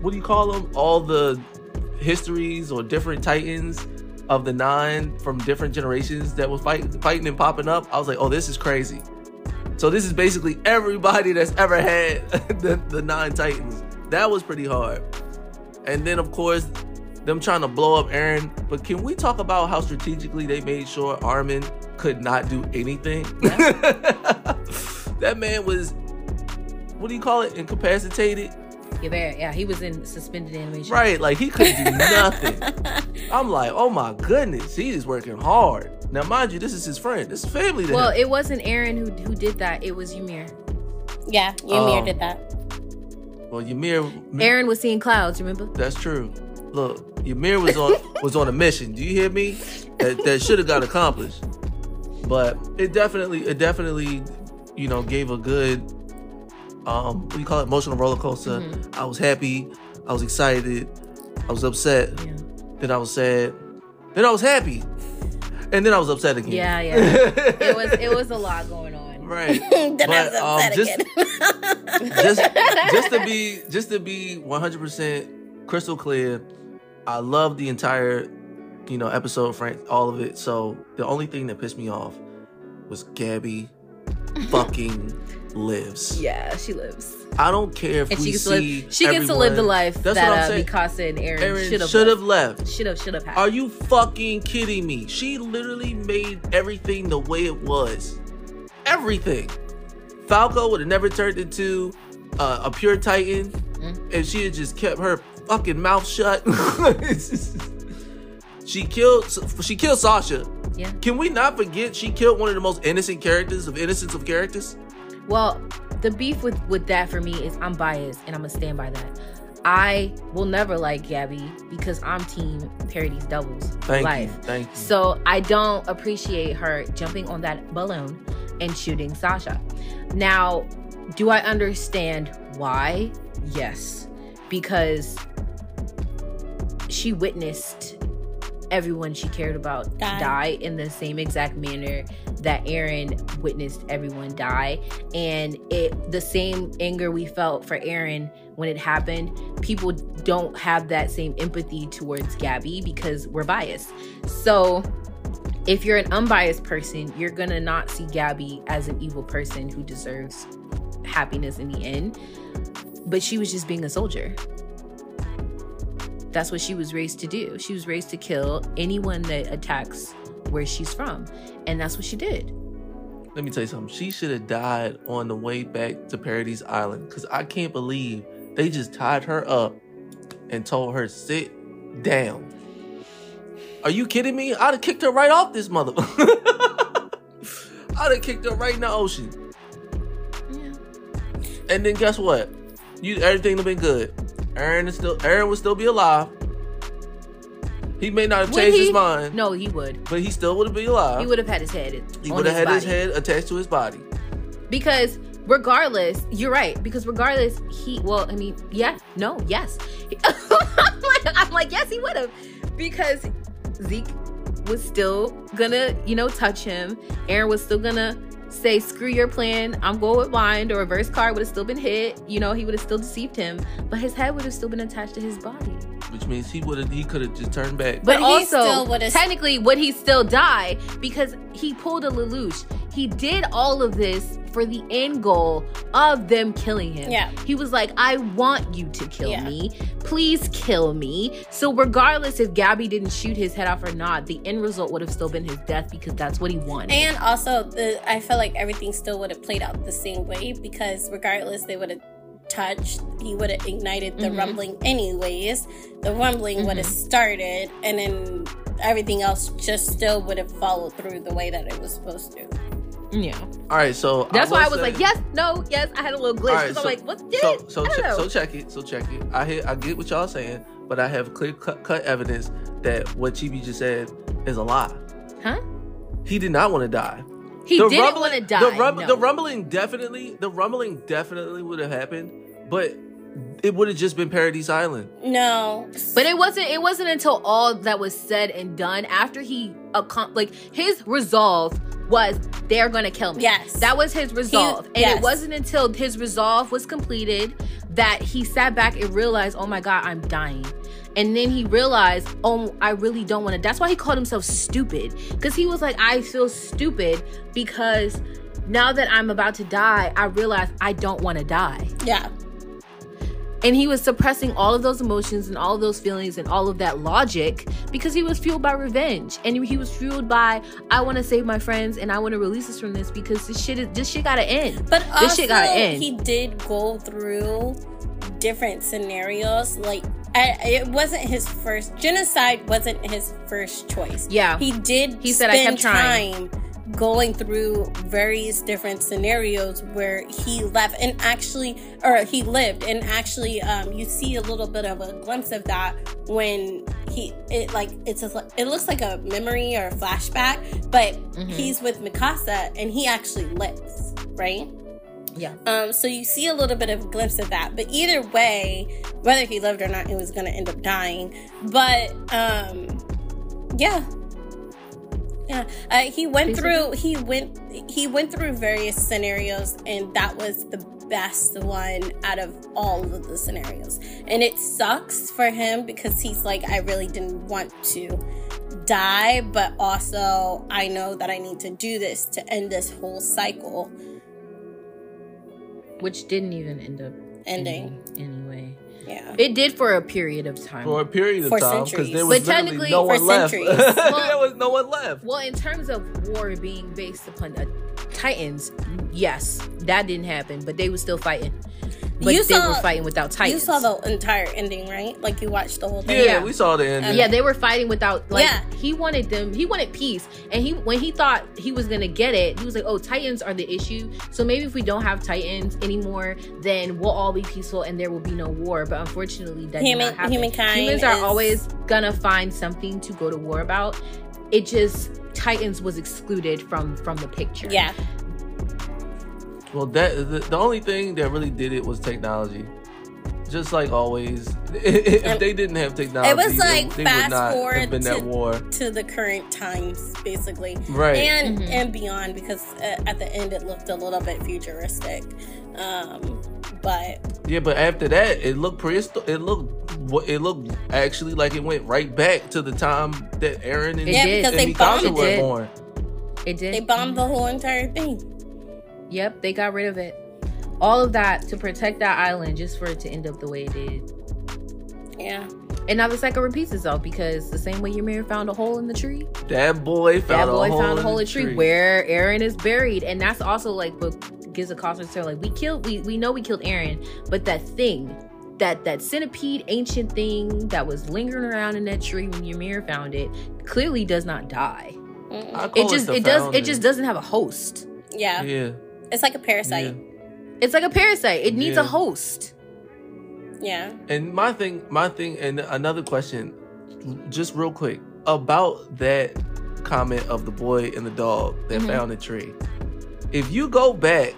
what do you call them? All the histories or different titans of the nine from different generations that was fight, fighting and popping up. I was like, oh, this is crazy. So this is basically everybody that's ever had the, the nine titans. That was pretty hard. And then of course them trying to blow up Eren. But can we talk about how strategically they made sure Armin could not do anything? that man was, what do you call it, incapacitated Yeah, very, yeah, he was in suspended animation. Right, like he couldn't do nothing. I'm like, oh my goodness, he is working hard. Now, mind you, this is his friend. This is family to Well, him. it wasn't Eren who who did that. It was Ymir. Yeah, Ymir Oh. did that. well, Ymir, Eren was seeing clouds. Remember? that's true. Look, Ymir was on was on a mission. Do you hear me? That, that should have got accomplished. But it definitely, it definitely, you know, gave a good, um, what do you call it, emotional roller coaster. Mhm. I was happy, I was excited, I was upset, Yeah. then I was sad, then I was happy, and then I was upset again. Yeah, yeah. it was it was a lot going on. right. then I But, was um, upset just- again. just just to be just to be 100% crystal clear i love the entire you know episode frank all of it so the only thing that pissed me off was gabby fucking lives Yeah, she lives, i don't care if and we she gets to live. She gets to live the life That's what I'm that uh, saying. Mikasa and Eren, Eren should have left should have should have had. are you fucking kidding me she literally made everything the way it was everything falco would have never turned into uh, a pure titan Mm. and she had just kept her fucking mouth shut. She killed she killed Sasha. Yeah. Can we not forget she killed one of the most innocent characters of innocence of characters? Well, the beef with with that for me is I'm biased, and I'm gonna stand by that. I will never like Gabby because I'm team Parody's doubles Thank life. you. Thank you. So I don't appreciate her jumping on that balloon and shooting Sasha. Now, do I understand why? Yes. Because she witnessed everyone she cared about Die. die. in the same exact manner that Eren witnessed everyone die. And it the same anger we felt for Eren when it happened, people don't have that same empathy towards Gabby because we're biased. So if you're an unbiased person, you're gonna not see Gabby as an evil person who deserves happiness in the end. But she was just being a soldier. That's what she was raised to do. She was raised to kill anyone that attacks where she's from. And that's what she did. Let me tell you something. She should have died on the way back to Paradise Island because I can't believe they just tied her up and told her sit down. Are you kidding me? I'd have kicked her right off this mother. I'd have kicked her right in the ocean. Yeah. And then guess what? You everything would have been good. Eren is still Eren would still be alive. He may not have Would changed he? his mind, No, he would. but he still would have been alive. He would have had his head. He would have had his head attached to his body. because regardless you're right because regardless he well i mean yeah no yes I'm, like, I'm like yes he would have because zeke was still gonna you know touch him eren was still gonna say screw your plan. I'm going with mine the reverse card would have still been hit. You know he would have still deceived him but his head would have still been attached to his body. Which means he would have he could have just turned back. but, But he also still technically would he still die? Because he pulled a lelouch. He did all of this for the end goal of them killing him Yeah. he was like i want you to kill Yeah. me please kill me so regardless if gabby didn't shoot his head off or not the end result would have still been his death because that's what he wanted And also, the I feel like everything still would have played out the same way because regardless, they would have touched. He would have ignited the Mhm. rumbling anyways. The rumbling would have Mm-hmm. started, and then everything else just still would have followed through the way that it was supposed to. Yeah All right, so that's why i was say- like yes no yes i had a little glitch All right, because i'm like what's this So so che- so check it. So check it. I hear I get what y'all saying, but I have clear cut, cut evidence that what Chibi just said is a lie. huh He did not want to die. he The didn't want to die The, rum- no. the rumbling definitely, the rumbling definitely would have happened, but it would have just been Paradise Island. No, But it wasn't. It wasn't until all that was said and done after he accom- like his resolve was they're gonna kill me. Yes. that was his resolve, and yes. it wasn't until his resolve was completed that he sat back and realized, oh my god, I'm dying. And then he realized, oh, I really don't want to. That's why he called himself stupid, because he was like, I feel stupid because now that I'm about to die, I realize I don't want to die yeah, and he was suppressing all of those emotions and all of those feelings and all of that logic because he was fueled by revenge and he was fueled by I want to save my friends and I want to release us from this because this shit is this shit gotta end. but This also shit gotta end. he did go through different scenarios. Like, I, it wasn't his first genocide. wasn't his first choice. Yeah. he did. He said, "I kept trying." time going through various different scenarios where he left and actually or he lived and actually um you see a little bit of a glimpse of that when he it like it's a, it looks like a memory or a flashback but Mhm. he's with Mikasa and he actually lives right Yeah. um, so you see a little bit of a glimpse of that. But either way, whether he lived or not, he was gonna end up dying. But um, yeah, yeah. Uh, he went through. He went. He went through various scenarios, and that was the best one out of all of the scenarios. And it sucks for him because he's like, I really didn't want to die, but also I know that I need to do this to end this whole cycle. Which didn't even end up Ending. anyway. Yeah. It did for a period of time. for a period of For time because centuries. there was But technically, no for one left. centuries. there was no one left. Well, in terms of war being based upon uh, Titans, yes, that didn't happen, but they were still fighting. But You they saw- were fighting without Titans. You saw the entire ending, right? Like you watched the whole Yeah, thing. Yeah. we saw the ending. yeah, they were fighting without like Yeah. he wanted them he wanted peace. And he when he thought he was gonna get it, he was like, Oh, Titans are the issue. So maybe if we don't have Titans anymore, then we'll all be peaceful and there will be no war. But unfortunately that Human- did not happen. humankind Humans are is- always gonna find something to go to war about. It just Titans was excluded from from the picture. Yeah. Well, that the, the only thing that really did it was technology. Just like always, if they didn't have technology, it was they- like they, fast would not forward been to- that war. To the current times, basically. Right. And Mhm. and beyond, because uh, at the end it looked a little bit futuristic. Um, but Yeah, but after that, it looked prehistoric. It looked it looked actually like it went right back to the time that Eren and, It yeah, because and they bombed Mikasa it. were did. born. It did. they bombed the whole entire thing. Yep, they got rid of it. All of that to protect that island just for it to end up the way it did. Yeah. And now the cycle repeats itself because the same way Ymir found a hole in the tree, That boy found a hole. that boy a hole found a hole in in the the tree, where Eren is buried. And that's also like what gives a cause to like we killed we we know we killed Eren, but that thing, that that centipede ancient thing that was lingering around in that tree when Ymir found it, clearly does not die. I call It just the it does it just doesn't have a host. Yeah. Yeah. It's like a parasite. It's like a parasite. It needs Yeah. a host. Yeah. And my thing, my thing, and another question, just real quick about that comment of the boy and the dog that Mhm. found the tree. If you go back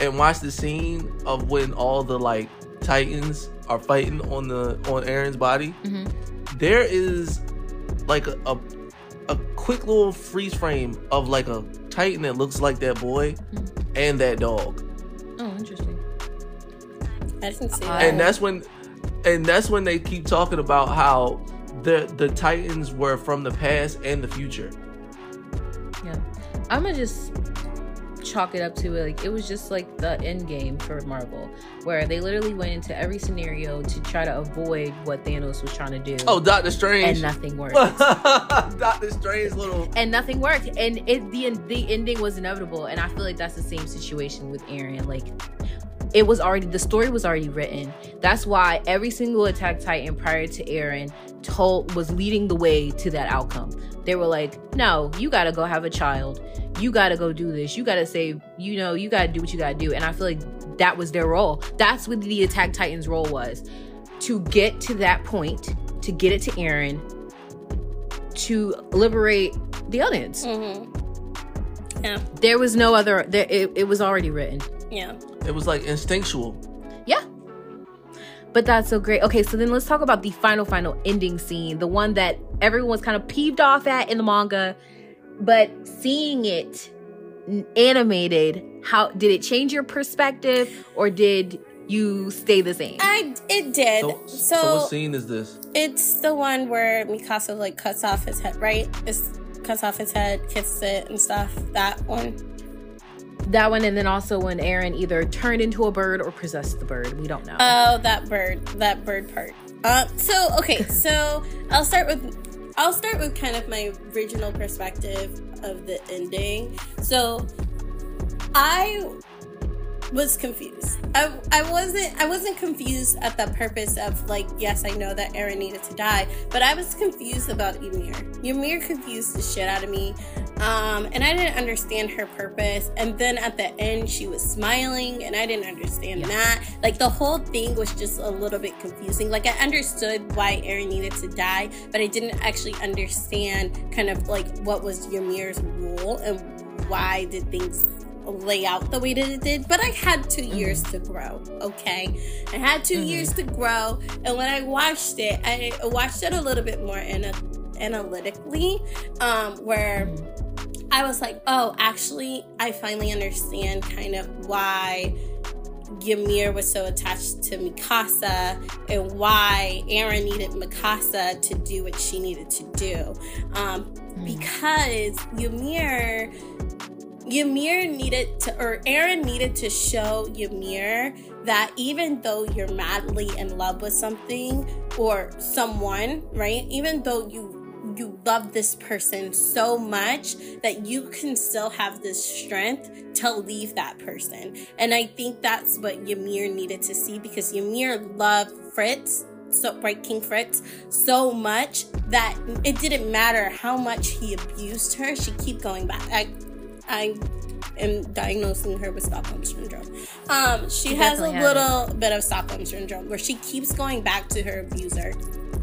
and watch the scene of when all the like titans are fighting on the on Eren's body, Mhm. there is like a, a a quick little freeze frame of like a titan that looks like that boy Mhm. And that dog. Oh, interesting. I didn't see that. and that's when and that's when they keep talking about how the the titans were from the past and the future Yeah. I'm gonna just chalk it up to it like it was just like the end game for Marvel, where they literally went into every scenario to try to avoid what Thanos was trying to do. oh dr strange and nothing worked. dr strange little and nothing worked. And it the the ending was inevitable. And I feel like that's the same situation with Eren. Like it was already the story was already written. That's why every single Attack Titan prior to Eren told was leading the way to that outcome. They were like, "No, you got to go have a child. You got to go do this. You got to save. You know, you got to do what you got to do." And I feel like that was their role. That's what the Attack Titans' role was to get to that point, to get it to Eren, to liberate the audience. Mm-hmm. Yeah. There was no other. There, it, it was already written. Yeah. it was like instinctual Yeah. But that's so great. Okay, so then let's talk about the final, final ending scene, the one that everyone was kind of peeved off at in the manga, but seeing it animated, how did it change your perspective, or did you stay the same? I it did. so, So, so what scene is this it's the one where Mikasa like cuts off his head, right? It's cuts off his head, kisses it and stuff. That one. That one, and then also when Eren either turned into a bird or possessed the bird. We don't know. Oh, that bird, that bird part. Uh, so okay, so I'll start with I'll start with kind of my original perspective of the ending. So I was confused. I, I wasn't I wasn't confused at the purpose of like yes I know that Eren needed to die, but I was confused about Ymir. Ymir confused the shit out of me, um, and I didn't understand her purpose. And then at the end she was smiling, and I didn't understand Yeah. that. Like the whole thing was just a little bit confusing. Like I understood why Eren needed to die, but I didn't actually understand kind of like what was Ymir's role and why did things lay out the way that it did, but I had 2 years to grow. Okay, I had 2 Mhm. years to grow, and when I watched it, I watched it a little bit more ana- analytically, um, where I was like, oh, actually, I finally understand kind of why Ymir was so attached to Mikasa and why Eren needed Mikasa to do what she needed to do. Um, because Ymir Ymir needed to or Eren needed to show Ymir that even though you're madly in love with something or someone, right? Even though you you love this person so much that you can still have this strength to leave that person. And I think that's what Ymir needed to see because Ymir loved Fritz so right King Fritz so much that it didn't matter how much he abused her, she keep going back. I I am diagnosing her with Stockholm syndrome. Um, she She has a has little bit of Stockholm syndrome where she keeps going back to her abuser.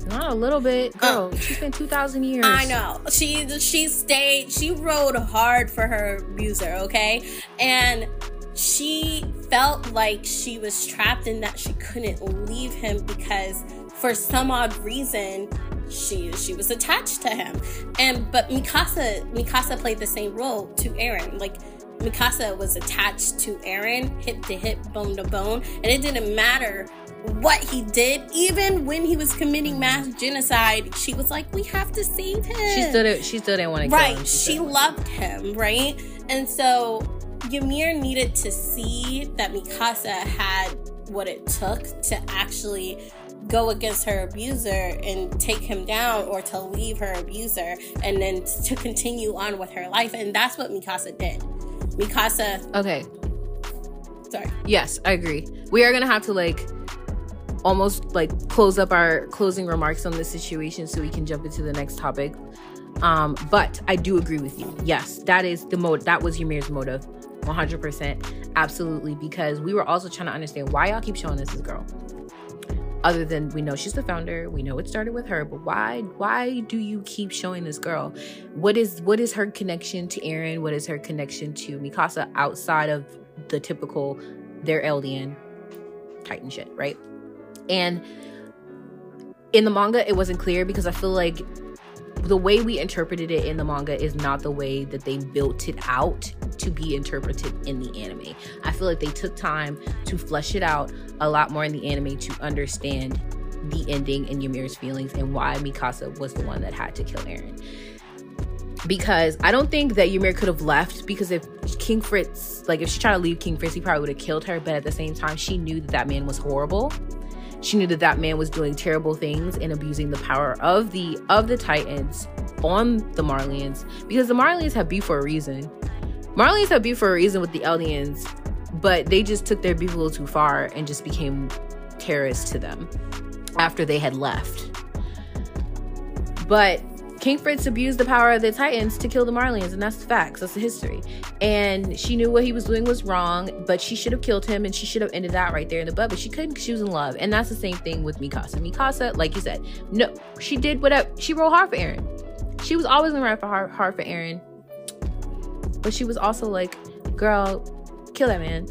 Not a little bit, girl. she's been two thousand years. I know. She she stayed. She rode hard for her abuser. Okay, and she felt like she was trapped in that she couldn't leave him because for some odd reason she she was attached to him. And but Mikasa Mikasa played the same role to eren Like Mikasa was attached to eren hip to hip, bone to bone, and it didn't matter what he did, even when he was committing mass genocide, she was like, "We have to save him." She still didn't. She still didn't want to kill right. She didn't. loved him, right? And so Ymir needed to see that Mikasa had what it took to actually go against her abuser and take him down or to leave her abuser and then to continue on with her life and that's what Mikasa did. Mikasa, Okay. sorry. Yes, I agree. We are gonna have to like almost like close up our closing remarks on this situation so we can jump into the next topic. Um, but I do agree with you. Yes, that is the mode. That was Ymir's motive, 100%, absolutely. Because we were also trying to understand why y'all keep showing us this girl. Other than we know she's the founder, we know it started with her, but why? Why do you keep showing this girl? What is what is her connection to Eren? What is her connection to Mikasa outside of the typical they're Eldian Titan shit, right? And in the manga, it wasn't clear because I feel like the way we interpreted it in the manga is not the way that they built it out to be interpreted in the anime. I feel like they took time to flesh it out a lot more in the anime to understand the ending and Ymir's feelings and why Mikasa was the one that had to kill Eren. Because I don't think that Ymir could have left because if King Fritz, like if she tried to leave King Fritz, he probably would have killed her. But at the same time, she knew that that man was horrible she knew that that man was doing terrible things and abusing the power of the of the titans on the marleyans because the marleyans have beef for a reason. Marleyans have beef for a reason with the eldians but they just took their beef a little too far and just became terrorists to them after they had left. But King Fritz abused the power of the Titans to kill the Marleyans, and that's the facts. That's the history. And she knew what he was doing was wrong, but she should have killed him and she should have ended that right there in the bud. But she couldn't because she was in love. And that's the same thing with Mikasa. Mikasa, like you said, no, she did whatever. She rolled hard for Eren. She was always gonna ride for hard, hard for Eren. But she was also like, girl, kill that man.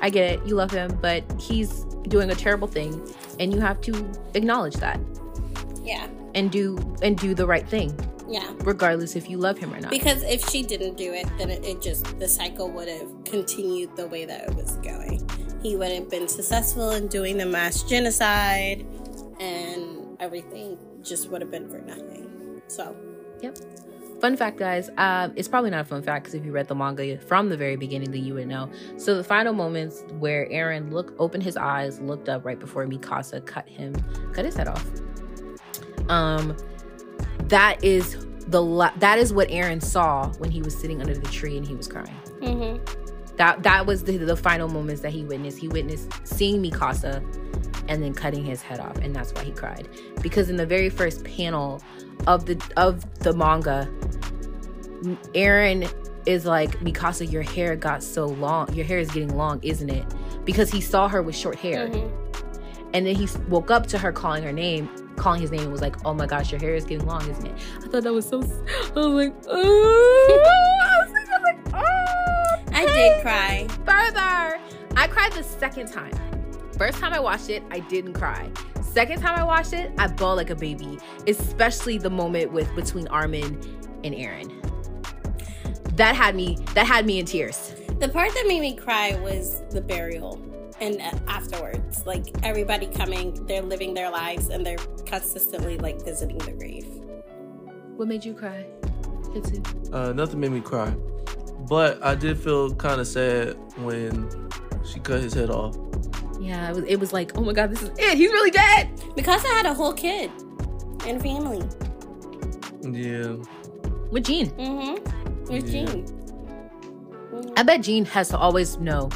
I get it. You love him, but he's doing a terrible thing. And you have to acknowledge that Yeah. And do and do the right thing Yeah. regardless if you love him or not Because if she didn't do it, then it, it just the cycle would have continued the way that it was going. He would have been successful in doing the mass genocide, and everything just would have been for nothing. So yep fun fact guys um it's probably not a fun fact because if you read the manga from the very beginning then you would know so the final moments where eren looked opened his eyes looked up right before mikasa cut him cut his head off um that is the la- that is what eren saw when he was sitting under the tree and he was crying mm-hmm. That that was the, the final moments that he witnessed. He witnessed seeing Mikasa and then cutting his head off, and that's why he cried. Because in the very first panel of the of the manga, Eren is like, Mikasa, your hair got so long. Your hair is getting long, isn't it? Because he saw her with short hair. Mm-hmm. And then he woke up to her calling her name, calling his name, and was like, "Oh my gosh, your hair is getting long, isn't it?" I thought that was so. I was like, "Oh." I was like, I was like, "Oh." I did cry. Further, I cried the second time. First time I watched it, I didn't cry. Second time I watched it, I bawled like a baby, especially the moment with between Armin and Eren. That had me. That had me in tears. The part that made me cry was the burial and afterwards. Like everybody coming, they're living their lives and they're consistently like visiting the grave. What made you cry? Hitsu? Uh, nothing made me cry, but I did feel kind of sad when she cut his head off. Yeah, it was, it was like, oh my god, this is it. He's really dead. Because I had a whole kid and family. Yeah, With Jean. Mm-hmm. With Yeah. Jean. I bet Jean has to always know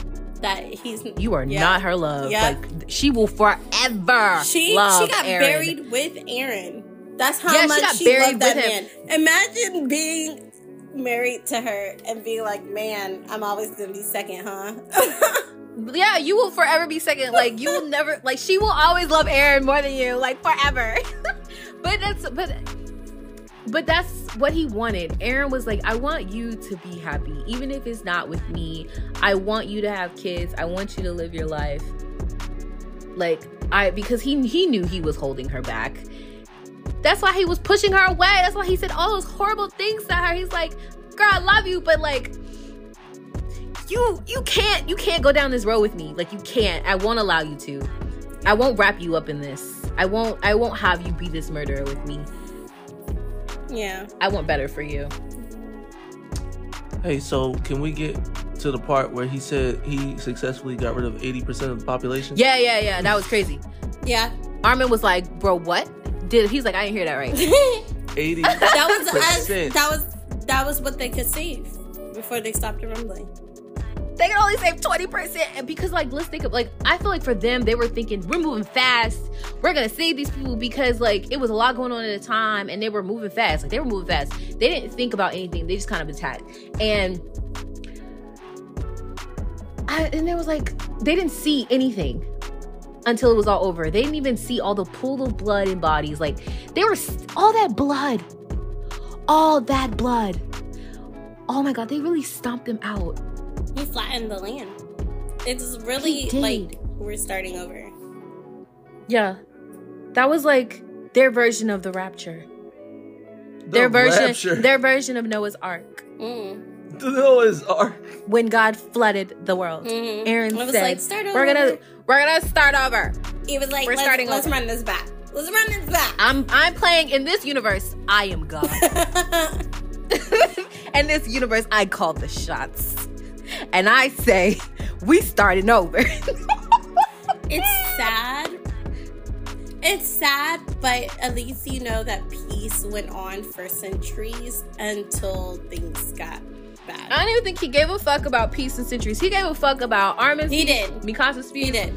That he's you are Yeah. not her love. Yep. Like she will forever She love she got Eren. buried with Eren. That's how Yeah, she much got she, buried loved that with man. Imagine being married to her and being like, "Man, I'm always gonna be second, huh?" Yeah, you will forever be second. Like you will never like she will always love Eren more than you, like forever. but that's but but that's what he wanted. Eren was like, I want you to be happy, even if it's not with me. I want you to have kids. I want you to live your life. Like I because he he knew he was holding her back. That's why he was pushing her away. That's why he said all those horrible things to her. He's like, "Girl, I love you, but like you you can't you can't go down this road with me. Like you can't. I won't allow you to. I won't wrap you up in this. I won't I won't have you be this murderer with me. Yeah. I want better for you. Hey, so can we get to the part where he said he successfully got rid of 80% of the population? Yeah, yeah, yeah. That was crazy. Yeah. Armin was like, "Bro, what?" Did he's like, "I didn't hear that right." 80. that was as, Percent. that was that was what they could save before they stopped the rumbling. They can only save 20% and because like let's think of like i feel like for them they were thinking we're moving fast. We're gonna save these people because like it was a lot going on at the time and they were moving fast. Like they were moving fast. They didn't think about anything. They just kind of attacked. And I, and there was like they didn't see anything until it was all over. They didn't even see all the pool of blood and bodies. Like they were all that blood. All that blood. Oh my god they really stomped them out He flattened the land. It's really like we're starting over. Yeah. That was like their version of the rapture. The Their version rapture. their version of Noah's Ark. Mm. The Noah's Ark. When God flooded the world. Mhm. Eren was said, like, start We're gonna over." we're gonna start over. He was like, We're let's, starting let's over. run this back. Let's run this back. I'm I'm playing in this universe, I am God. and this universe I call the shots. And I say, we starting over. it's sad. It's sad, but at least you know that peace went on for centuries until things got bad. I don't even think he gave a fuck about peace and centuries. He gave a fuck about Armin's He did. Mikasa's peace. He did.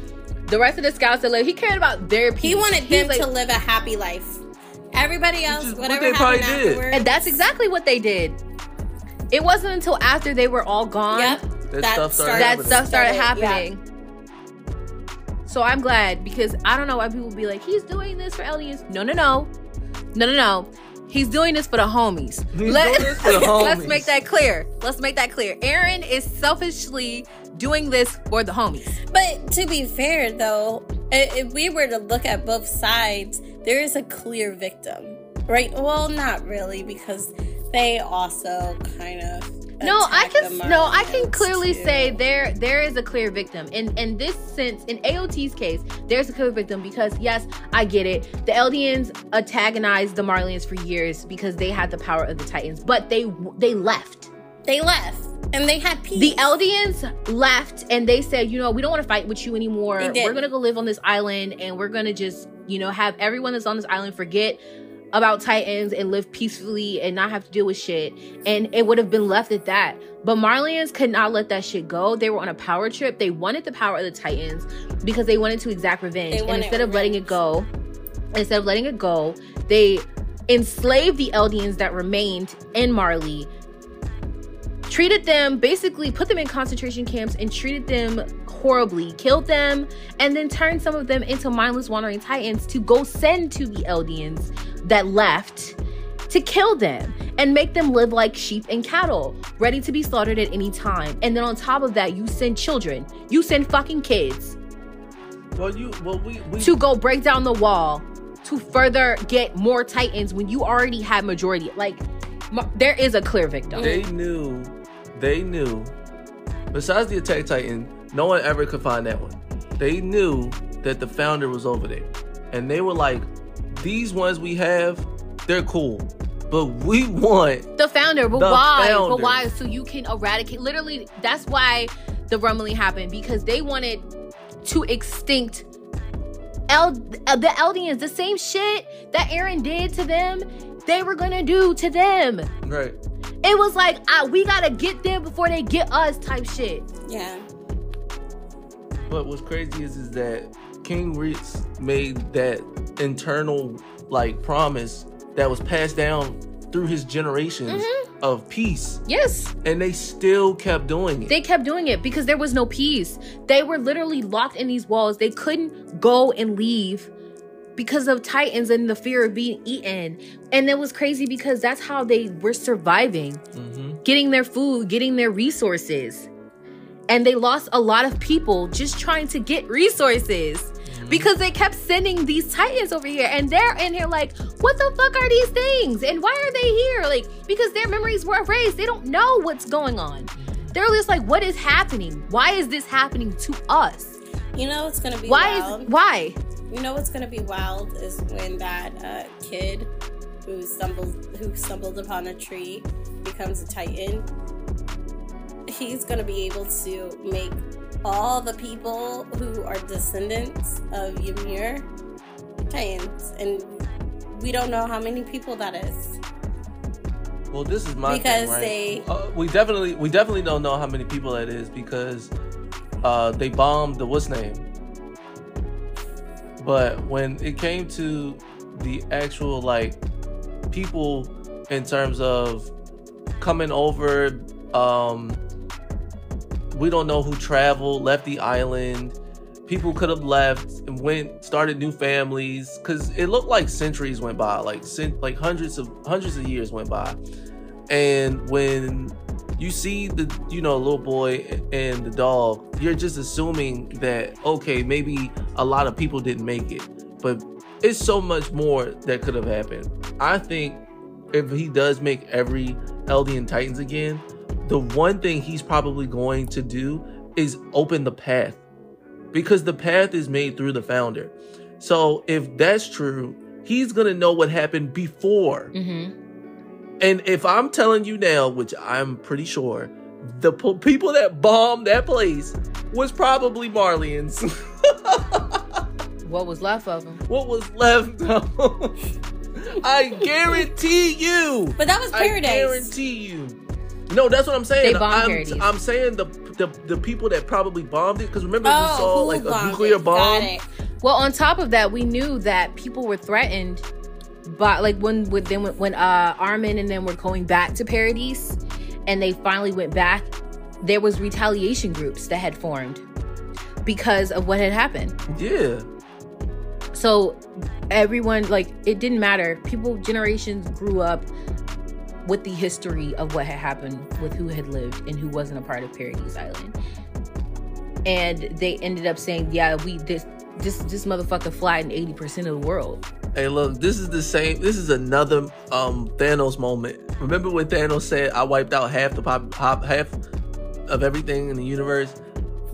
The rest of the scouts that live, he cared about their peace. He wanted He's them like- to live a happy life. Everybody else, is what whatever they probably did. afterwards. And that's exactly what they did. It wasn't until after they were all gone Yep. That stuff started that happening. stuff started Started, yeah. So I'm glad because I don't know why people be like, he's doing this for aliens. No, no, no. No, no, no. He's doing this for the homies. He's doing this for the Let's make that clear. Let's make that clear. Eren is selfishly doing this for the homies. But to be fair, though, if we were to look at both sides, there is a clear victim, right? Well, not really, because they also kind of. No, I can no, I can clearly too. say there there is a clear victim. In in this sense, in AOT's case, there's a clear victim because yes, I get it. The Eldians antagonized the Marleyans for years because they had the power of the Titans, but they they left. they left and they had peace. The Eldians left and they said, you know, we don't want to fight with you anymore. We're gonna go live on this island and we're gonna just, you know, have everyone that's on this island forget about Titans and live peacefully and not have to deal with shit. And it would have been left at that. But Marleyans could not let that shit go. They were on a power trip. They wanted the power of the Titans because they wanted to exact revenge. And instead of letting it go, instead of letting it go, they enslaved the Eldians that remained in Marley, treated them, basically put them in concentration camps and treated them horribly, killed them, and then turned some of them into mindless wandering titans to go send to the Eldians that left to kill them and make them live like sheep and cattle, ready to be slaughtered at any time. And then on top of that, you send children, you send fucking kids Well, you well we we to go break down the wall to further get more titans when you already had majority. Like, there is a clear victim. they knew they knew. Besides the Attack Titan, no one ever could find that one. They knew that the founder was over there, and they were like, "These ones we have, they're cool, but we want." the founder, but The why? founder. But why? So you can eradicate. Literally, that's why the rumbling happened because they wanted to extinct El- the Eldians. The same shit that Eren did to them, they were gonna do to them. Right. It was like, ah, we gotta get them before they get us, type shit. Yeah. But what's crazy is is that King Fritz made that internal like promise that was passed down through his generations of peace, Yes. and they still kept doing it. They kept doing it because there was no peace. They were literally locked in these walls. They couldn't go and leave because of Titans and the fear of being eaten. And it was crazy because that's how they were surviving, hmm getting their food, getting their resources. And they lost a lot of people just trying to get resources. Because they kept sending these titans over here. And they're in here like what the fuck are these things? And why are they here? Like because their memories were erased. They don't know what's going on. They're just like what is happening? Why is this happening to us? You know what's gonna be why wild? is why You know what's gonna be wild is when that uh, kid who stumbled who stumbled upon a tree becomes a titan. He's gonna be able to make all the people who are descendants of Ymir titans, and we don't know how many people that is. Well, this is my Because thing, right? they- uh, we definitely we definitely don't know how many people that is because uh, they bombed the what's name. But when it came to the actual like people in terms of coming over, um, we don't know who traveled, left the island. People could have left and went, started new families, because it looked like centuries went by, like cent- like hundreds of hundreds of years went by. And when you see the you know little boy and the dog, you're just assuming that okay, maybe a lot of people didn't make it, but it's so much more that could have happened. I think if he does make every Eldian Titans again, the one thing he's probably going to do is open the path because the path is made through the founder. So if that's true, he's gonna know what happened before. mm-hmm. And if I'm telling you now, which I'm pretty sure, the po- people that bombed that place was probably Marleyans. what was left of them what was left? Of them? I guarantee you. But that was paradise. I guarantee you. No, that's what I'm saying. They bombed I'm, Paradise. I'm saying the, the the people that probably bombed it because remember we Oh, saw like a nuclear it? bomb. Got it. Well, on top of that, we knew that people were threatened by like when with them when, when uh Armin and them were going back to Paradise and they finally went back, there was retaliation groups that had formed because of what had happened. Yeah, So everyone like it didn't matter. People generations grew up with the history of what had happened with who had lived and who wasn't a part of Paradise Island. And they ended up saying, "Yeah, we this this this motherfucker flattened 80% of the world." Hey, look, this is the same. This is another um Thanos moment. Remember when Thanos said, "I wiped out half the pop, pop half of everything in the universe"?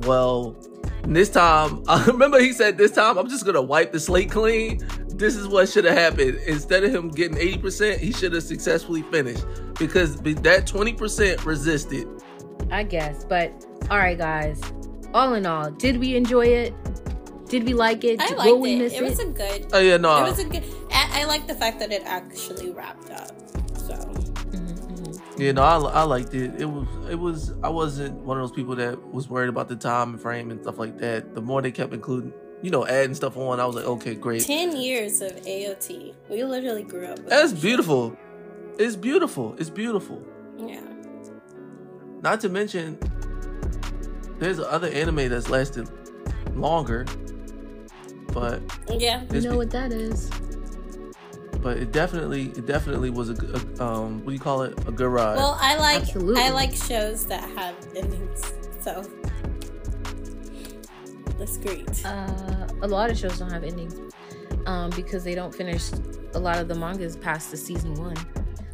Well, this time, I remember he said, "This time, I'm just gonna wipe the slate clean." This is what should have happened. Instead of him getting 80%, he should have successfully finished because that 20% resisted. I guess. But all right, guys. All in all, did we enjoy it? Did we like it? I liked Will we it. miss It was a good. Oh yeah, no. It was a good. I I like the fact that it actually wrapped up. So mm-hmm. Yeah, no, I, I liked it. It was, it was. I wasn't one of those people that was worried about the time frame and stuff like that. The more they kept including, you know, adding stuff on, I was like, okay, great. ten years of AOT. We literally grew up. With That's that shit. beautiful. It's beautiful. It's beautiful. Yeah. Not to mention, there's other anime that's lasted longer, but Yeah. You know be- what that is? but it definitely, it definitely was a um, what do you call it? A good ride. Well, I like Absolutely. I like shows that have endings. So that's great. Uh, a lot of shows don't have endings um, because they don't finish a lot of the mangas past the season one.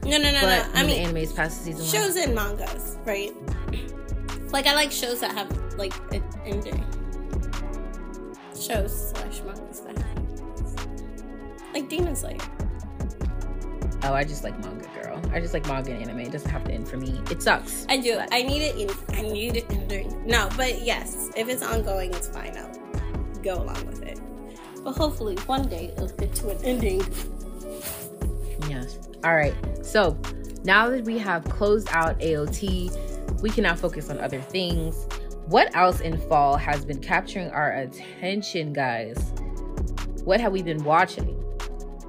No, no, no, but no. I mean, the animes past the season one. shows and mangas, right? Like I like shows that have like an ending. Shows slash mangas that endings. like Demon Slayer. Oh, I just like manga, girl. I just like manga and anime. It doesn't have to end for me. It sucks. I do. I need it. In, I need it ending. No, but yes, if it's ongoing, it's fine. I'll go along with it. But hopefully, one day it'll get to an ending. Yes. All right. So now that we have closed out AOT, we can now focus on other things. What else in fall has been capturing our attention, guys? What have we been watching?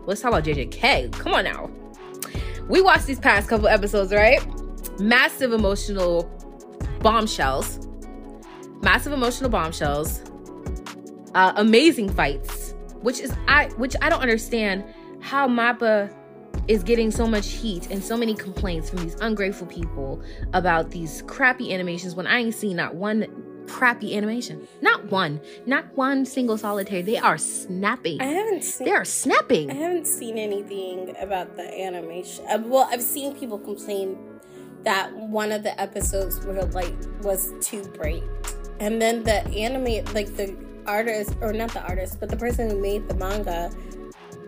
Let's talk about JJK. Come on now. We watched these past couple episodes, right? Massive emotional bombshells. Massive emotional bombshells. Uh, amazing fights, which is I which I don't understand how Mappa is getting so much heat and so many complaints from these ungrateful people about these crappy animations when I ain't seen not one crappy animation. Not one. Not one single solitary. They are snapping. I haven't seen. They are snapping. I haven't seen anything about the animation. Uh, well, I've seen people complain that one of the episodes were like was too bright, and then the anime, like the artist or not the artist, but the person who made the manga,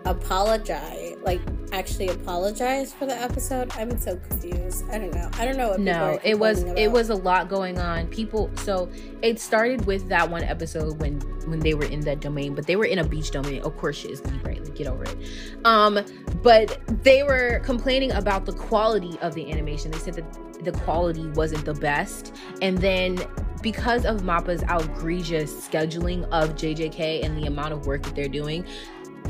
apologize, like actually apologize for the episode. I'm so confused. I don't know. I don't know what. No, it was complaining it was a lot going on. People so it started with that one episode when when they were in that domain, but they were in a beach domain. Of course shit is deep, right? Like, get over it. Um, but they were complaining about the quality of the animation. They said that the quality wasn't the best. And then because of Mappa's outrageous scheduling of JJK and the amount of work that they're doing,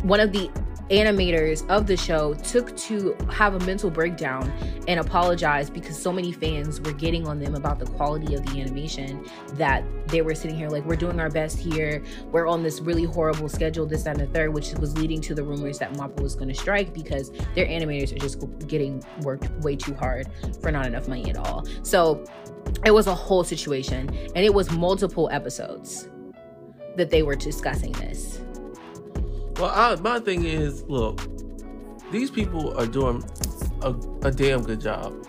one of the animators of the show took to have a mental breakdown and apologize because so many fans were getting on them about the quality of the animation that they were sitting here like we're doing our best here. We're on this really horrible schedule this and the third which was leading to the rumors that Mappa was going to strike because their animators are just getting worked way too hard for not enough money at all. So it was a whole situation and it was multiple episodes that they were discussing this Well, I, my thing is, look, these people are doing a, a damn good job.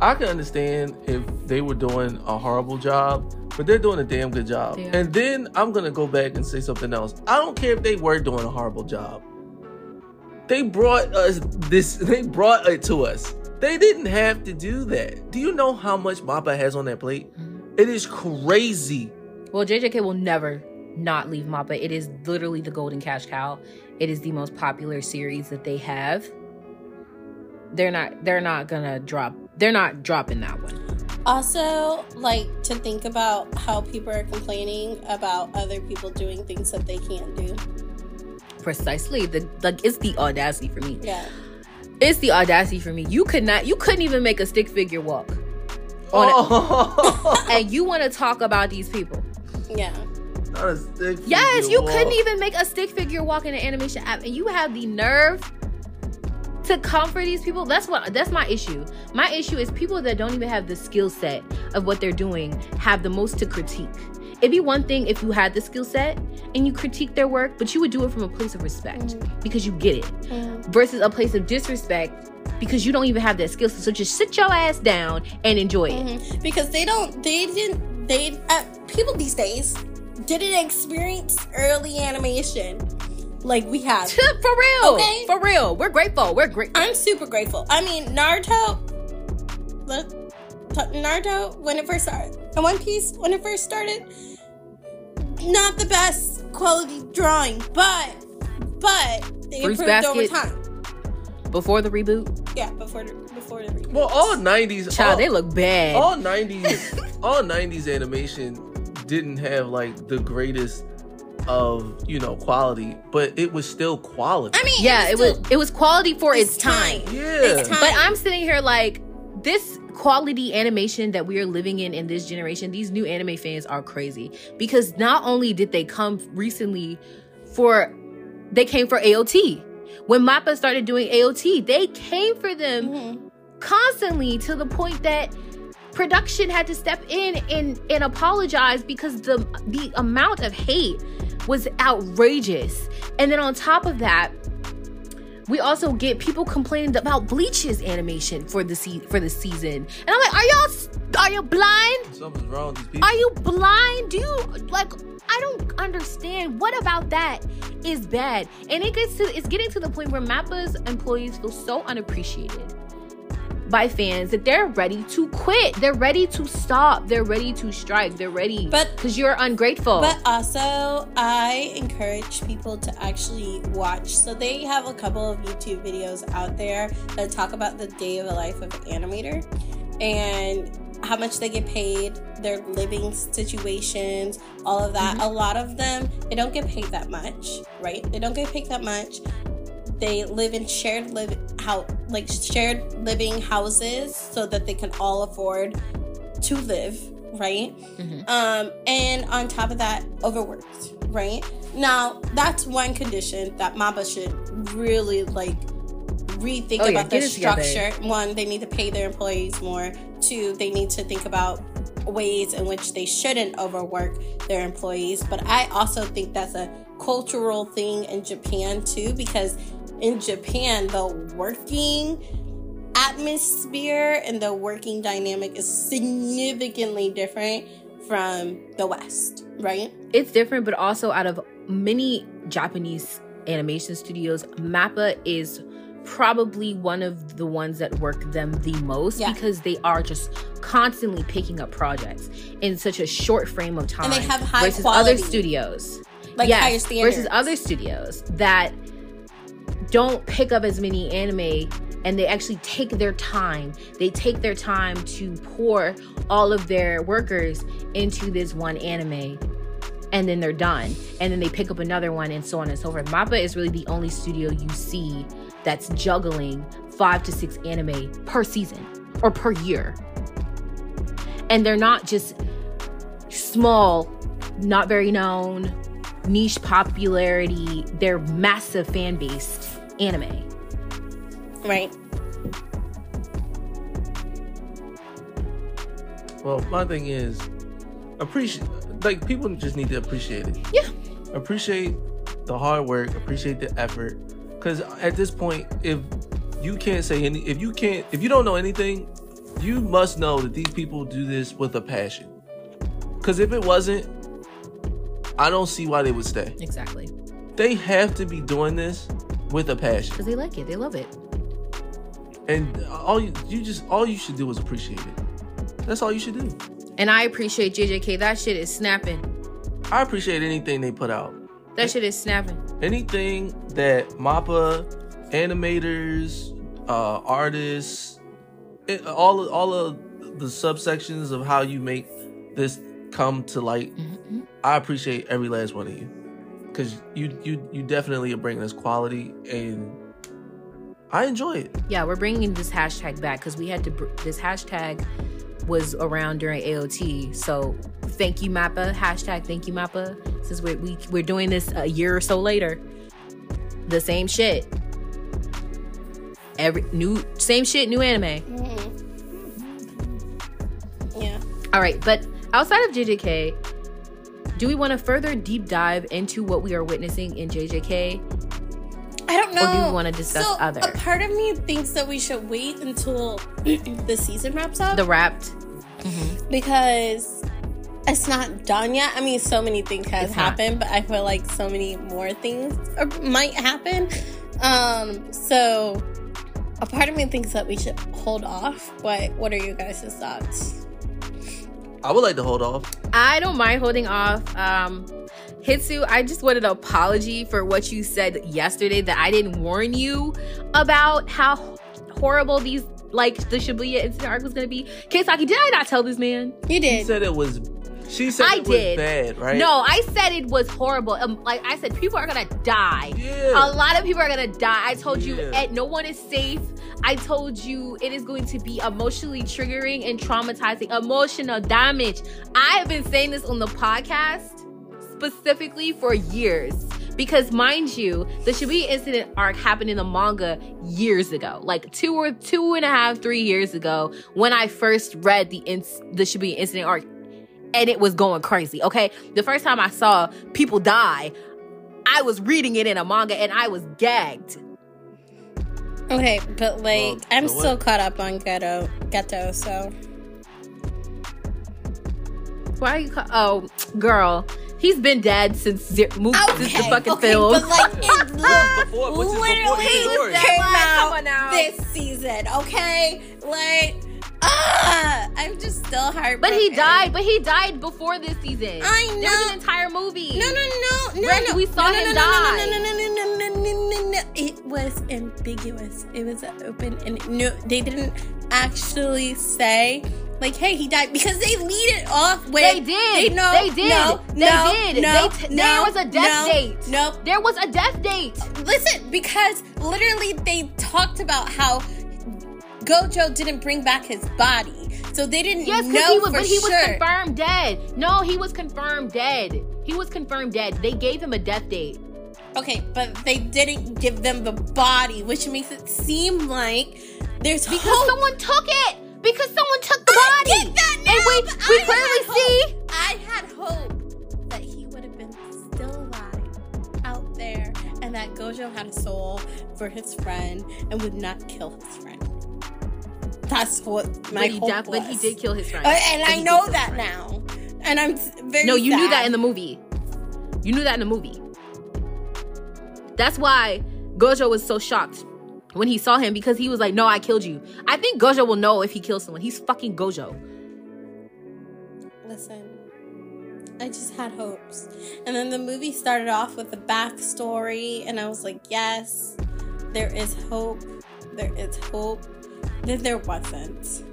I can understand if they were doing a horrible job, but they're doing a damn good job. And then I'm gonna go back and say something else. I don't care if they were doing a horrible job. They brought us this. They brought it to us. They didn't have to do that. Do you know how much Mappa has on that plate? Mm-hmm. It is crazy. Well, JJK will never not leave Mappa. It is literally the golden cash cow. It is the most popular series that they have. They're not they're not gonna drop they're not dropping that one. Also, like to think about how people are complaining about other people doing things that they can't do. Precisely. The like it's the audacity for me. Yeah. It's the audacity for me. You could not you couldn't even make a stick figure walk. On it. Oh, And you want to talk about these people. Yeah. Not a stick Yes, figure you couldn't even make a stick figure walk in an animation app, and you have the nerve to comfort these people. That's what that's my issue. My issue is people that don't even have the skill set of what they're doing have the most to critique. It'd be one thing if you had the skill set and you critique their work, but you would do it from a place of respect because you get it, versus a place of disrespect because you don't even have that skill set. So just sit your ass down and enjoy it. Mhm. Because they don't, they didn't, they, uh, people these days didn't experience early animation like we have. for real, Okay. for real. We're grateful. We're great. I'm super grateful. I mean, Naruto, look, Naruto, when it first started, and One Piece, when it first started, not the best quality drawing, but, but they Fruits improved over time. before the reboot. Yeah, before the, before the reboot. Well, all '90s, Child, all, they look bad. all '90s, all '90s animation didn't have like the greatest of you know quality, but it was still quality. I mean, yeah, it was still- it was quality for its, it's time. time. yeah, It's time. But I'm sitting here like this quality animation that we are living in in this generation. These new anime fans are crazy because not only did they come recently for, they came for AOT. When Mappa started doing AOT, they came for them Mhm. constantly to the point that production had to step in and and apologize because the the amount of hate was outrageous. And then on top of that, we also get people complaining about Bleach's animation for the se- for the season. And I'm like, are y'all are you blind? something's wrong with these people. Are you blind? Do you like I don't understand what about that is bad. And it gets to it's getting to the point where Mappa's employees feel so unappreciated by fans that they're ready to quit. They're ready to stop. They're ready to strike. They're ready But- because you're ungrateful. But also, I encourage people to actually watch. So they have a couple of YouTube videos out there that talk about the day of the life of an animator and how much they get paid, their living situations, all of that. Mm-hmm. A lot of them, they don't get paid that much, right? They don't get paid that much. They live in shared live how like shared living houses so that they can all afford to live, right? Mhm. Um, and on top of that, overworked, right? Now, that's one condition that Mappa should really like rethink Oh, yeah, about their get it together. structure. One, they need to pay their employees more. Two, they need to think about ways in which they shouldn't overwork their employees. But I also think that's a cultural thing in Japan too, because in Japan, the working atmosphere and the working dynamic is significantly different from the West, right? it's different, but also out of many Japanese animation studios, Mappa is probably one of the ones that work them the most Yeah. because they are just constantly picking up projects in such a short frame of time And they have high versus quality. other studios. Like Yes, higher standards. versus other studios that don't pick up as many anime and they actually take their time. They take their time to pour all of their workers into this one anime and then they're done. And then they pick up another one and so on and so forth. Mappa is really the only studio you see that's juggling five to six anime per season or per year. And they're not just small, not very known, niche popularity. They're massive fan based anime. right? Well, my thing is appreciate like people just need to appreciate it. Yeah. Appreciate the hard work, appreciate the effort. Cause at this point, if you can't say any if you can't if you don't know anything, you must know that these people do this with a passion. Cause if it wasn't, I don't see why they would stay. Exactly. They have to be doing this with a passion. Because they like it. They love it. And all you you just all you should do is appreciate it. That's all you should do. And I appreciate JJK. That shit is snapping. I appreciate anything they put out. That shit is snapping. anything that Mappa animators, uh, artists, it, all of, all of the subsections of how you make this come to light, Mhm. I appreciate every last one of you because you you you definitely are bringing us quality and I enjoy it. Yeah, we're bringing this hashtag back because we had to. Br- this hashtag was around during AOT. So thank you, Mappa. Hashtag thank you, Mappa. Since we're we, we're doing this a year or so later, the same shit. Every new same shit, new anime. Mm-hmm. Mm-hmm. Mm-hmm. Yeah. All right, but outside of JJK, do we want to further deep dive into what we are witnessing in JJK? I don't know. Or do we wanna discuss so, other? A part of me thinks that we should wait until the season wraps up The wrapped. because it's not done yet. I mean, so many things has It's not. happened, but I feel like so many more things are, might happen. Um, so a part of me thinks that we should hold off. But what are you guys' thoughts? I would like to hold off. I don't mind holding off. Um, Hitsu, I just wanted an apology for what you said yesterday that I didn't warn you about how horrible these like the Shibuya incident arc was gonna be. Keisaki, did I not tell this man? You did. did. said it was. She said I it was did. bad, right? No, I said it was horrible. Um, like I said, people are gonna die. Yeah. A lot of people are gonna die. I told you, Yeah. and no one is safe. I told you it is going to be emotionally triggering and traumatizing, emotional damage. I have been saying this on the podcast specifically for years. Because mind you, the Shibuya incident arc happened in the manga years ago, like two or two and a half, three years ago, when I first read the ins- the Shibuya incident arc, and it was going crazy. Okay, the first time I saw people die, I was reading it in a manga and I was gagged. Okay, but like Well, I'm so still what? caught up on Geto Geto, so Why are you? Ca- oh, girl, he's been dead since ze- moved since the fucking okay, film. But like it before- before literally came Come out, on this season, okay? Like ah, I'm just still heartbroken. but he died. But he died before this season. I There was an entire movie. No, no, no, no, Reg, no. we saw no, him no, die. No, no, no, no, no, no, no, no, no, no. It was ambiguous. It was open, and no, they didn't actually say like, "Hey, he died," because they lead it off with They did. They, no, They did. No, They no, did. No, They t- no, there was a death no, date. No, There was a death date. listen, because literally they talked about how Gojo didn't bring back his body, so they didn't Yes, know he was, for but he sure. was confirmed dead. No, he was confirmed dead. He was confirmed dead. They gave him a death date. Okay, but they didn't give them the body, which makes it seem like there's Because hope. someone took it. Because someone took the I body. get that now, and we, we I clearly see. I had hope that he would have been still alive out there, and that Gojo had a soul for his friend and would not kill his friend. That's what my But he, hope was. but he did kill his friend. Uh, and But I know that now, and I'm very. No, you knew that in the movie. You knew that in the movie. That's why Gojo was so shocked when he saw him because he was like, "No, I killed you." I think Gojo will know if he kills someone. He's fucking Gojo. Listen, I just had hopes. And then the movie started off with a backstory, and I was like, yes, there is hope. There is hope. Then there wasn't.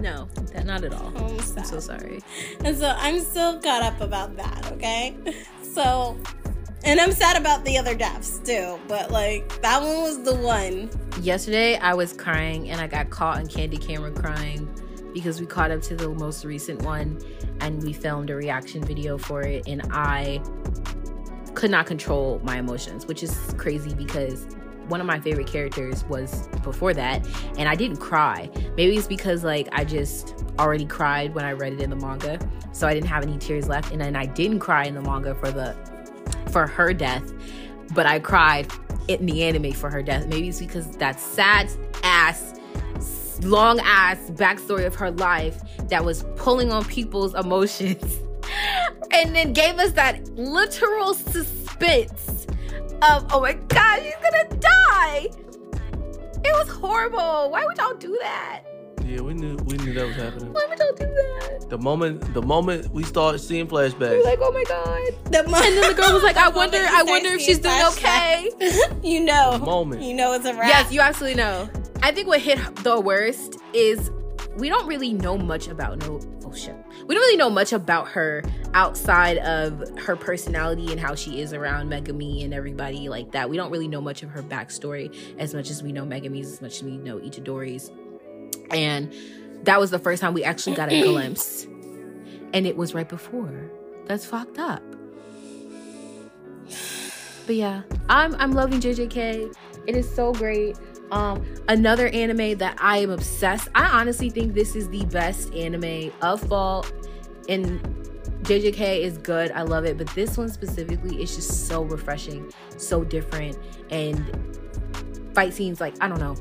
No, that not at all. I'm I'm so sorry. And so I'm still caught up about that, okay? So, and I'm sad about the other deaths too, but like, that one was the one. Yesterday, I was crying and I got caught on Candy Camera crying because we caught up to the most recent one and we filmed a reaction video for it. And I could not control my emotions, which is crazy because one of my favorite characters was before that and I didn't cry. Maybe it's because like I just already cried when I read it in the manga, so I didn't have any tears left and then I didn't cry in the manga for the for her death, but I cried in the anime for her death. Maybe it's because that sad ass long ass backstory of her life that was pulling on people's emotions and then gave us that literal suspense of oh my god she's gonna die it was horrible why would y'all do that Yeah, we knew we knew that was happening. why would y'all do that The moment the moment we start seeing flashbacks, we flashbacks, were like oh my god The mo- and then the girl was like i wonder i wonder if she's doing flashbacks, okay you know. the moment. You know it's a wrap. Yes, you absolutely know. I think what hit the worst is we don't really know much about no oh shit. We don't really know much about her outside of her personality and how she is around Megumi and everybody like that. We don't really know much of her backstory as much as we know Megumi's, as much as we know Itadori's. And that was the first time we actually got a glimpse. And it was right before. That's fucked up. But yeah, I'm I'm loving JJK. It is so great. Um, another anime that I am obsessed. I honestly think this is the best anime of fall. And JJK is good. I love it, but this one specifically is just so refreshing, so different, and fight scenes like I don't know.